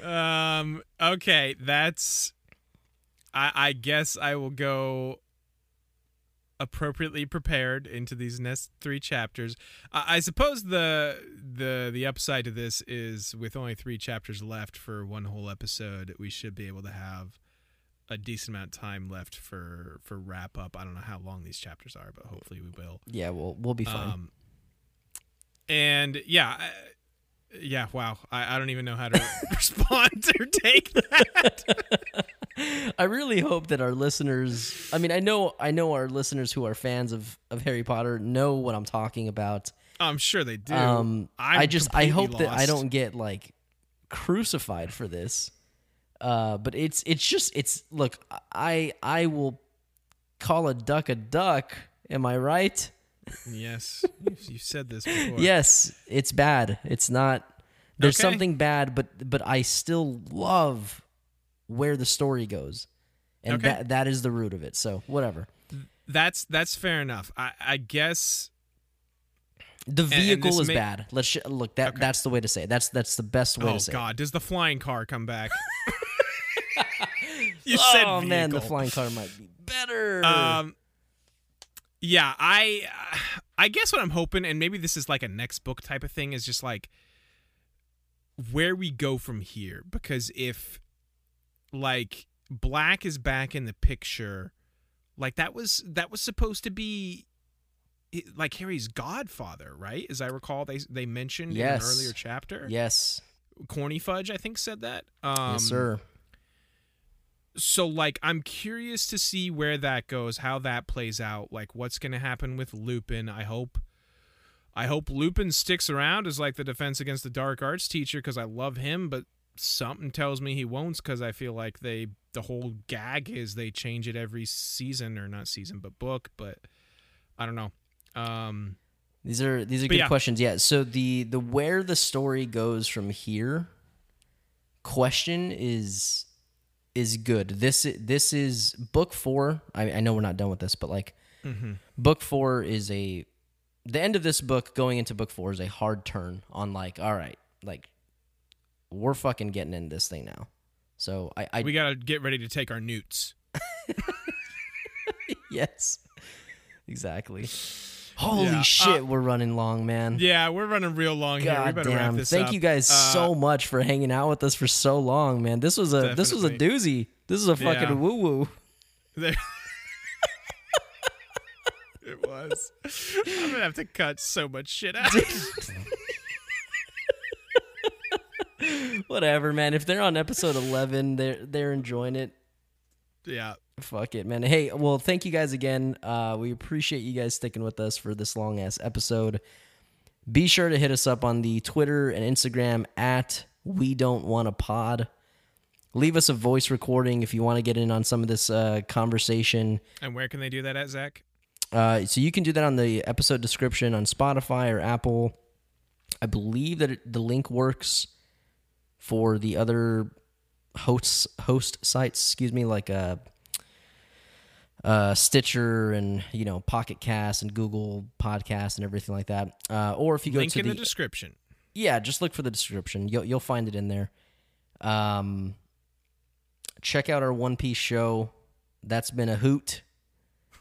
um. Okay. That's. I I guess I will go. Appropriately prepared into these next three chapters. I, I suppose the the the upside to this is with only three chapters left for one whole episode, we should be able to have a decent amount of time left for for wrap up. I don't know how long these chapters are, but hopefully we will. Yeah, we'll we'll be fine. Um, and yeah, I- Yeah, wow. I, I don't even know how to respond or take that. I really hope that our listeners I mean I know I know our listeners who are fans of, of Harry Potter know what I'm talking about. I'm sure they do. Um I just I hope that I don't get like crucified for this. Uh but it's it's just it's look I I will call a duck a duck, am I right? Yes, you've, you've said this before. Yes, it's bad. It's not. There's Okay. something bad, but but I still love where the story goes, and Okay. that that is the root of it. So whatever. that's that's fair enough. I, I guess. The and vehicle is may- bad. Let's sh- look. That that's the way to say. It. That's that's the best way Oh to say. God, does the flying car come back? you it. said oh man, the flying car might be better. Um, yeah, I, I guess what I'm hoping, and maybe this is like a next book type of thing, is just like where we go from here. Because if like Black is back in the picture, like that was that was supposed to be like Harry's godfather, right? As I recall, they they mentioned in an earlier chapter. yes, Corny Fudge, I think, said that. Um, yes, sir. so like i'm curious to see where that goes how that plays out like what's going to happen with lupin i hope i hope lupin sticks around as like the defense against the dark arts teacher because i love him but something tells me he won't because i feel like they the whole gag is they change it every season or not season but book but i don't know um These are these are good yeah. questions. Yeah. So the the where the story goes from here question is is good. This this is book four. I, I know we're not done with this, but like mhm. book four is a the end of this book going into book four is a hard turn on like all right like we're fucking getting in this thing now. So I, I we gotta get ready to take our newts yes exactly. Holy Yeah, uh, shit, we're running long, man. yeah we're running real long here we God better wrap this Thank up. you guys Uh, so much for hanging out with us for so long, man. This was a this was a doozy. This is a fucking Yeah. woo woo. It was. I'm gonna have to cut so much shit out. Whatever, man. If they're on episode eleven, they're they're enjoying it. yeah. Fuck it, man. Hey, well, thank you guys again. Uh, we appreciate you guys sticking with us for this long ass episode. Be sure to hit us up on the Twitter and Instagram at We Don't Wanna Pod. Leave us a voice recording if you want to get in on some of this uh, conversation. And where can they do that at, Zach? Uh, so you can do that on the episode description on Spotify or Apple. I believe that it, the link works for the other hosts host sites. Excuse me, like uh, uh, Stitcher and you know Pocket Cast and Google Podcast and everything like that. Uh, or if you go Link to in the, the description. yeah, just look for the description. You'll you'll find it in there. Um, check out our One Piece show. That's been a hoot.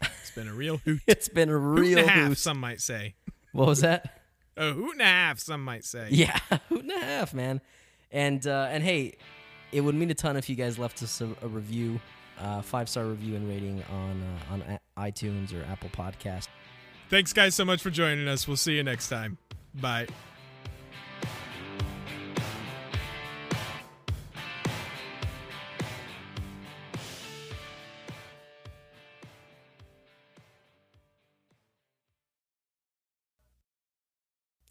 It's been a real hoot. It's been a hoot real and a half, hoot. some might say. What was that? A hoot and a half, some might say. Yeah, hoot and a half, man. And uh, and hey, it would mean a ton if you guys left us a, a review, uh, five star review and rating on uh, on iTunes or Apple Podcast. Thanks, guys, so much for joining us. We'll see you next time. Bye.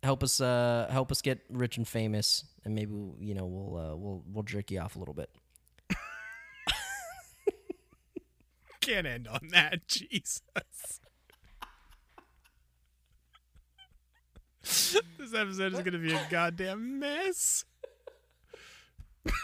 help us uh, help us get rich and famous, and maybe you know we'll uh, we'll we'll jerk you off a little bit. Can't end on that, Jesus. this episode is gonna be a goddamn mess.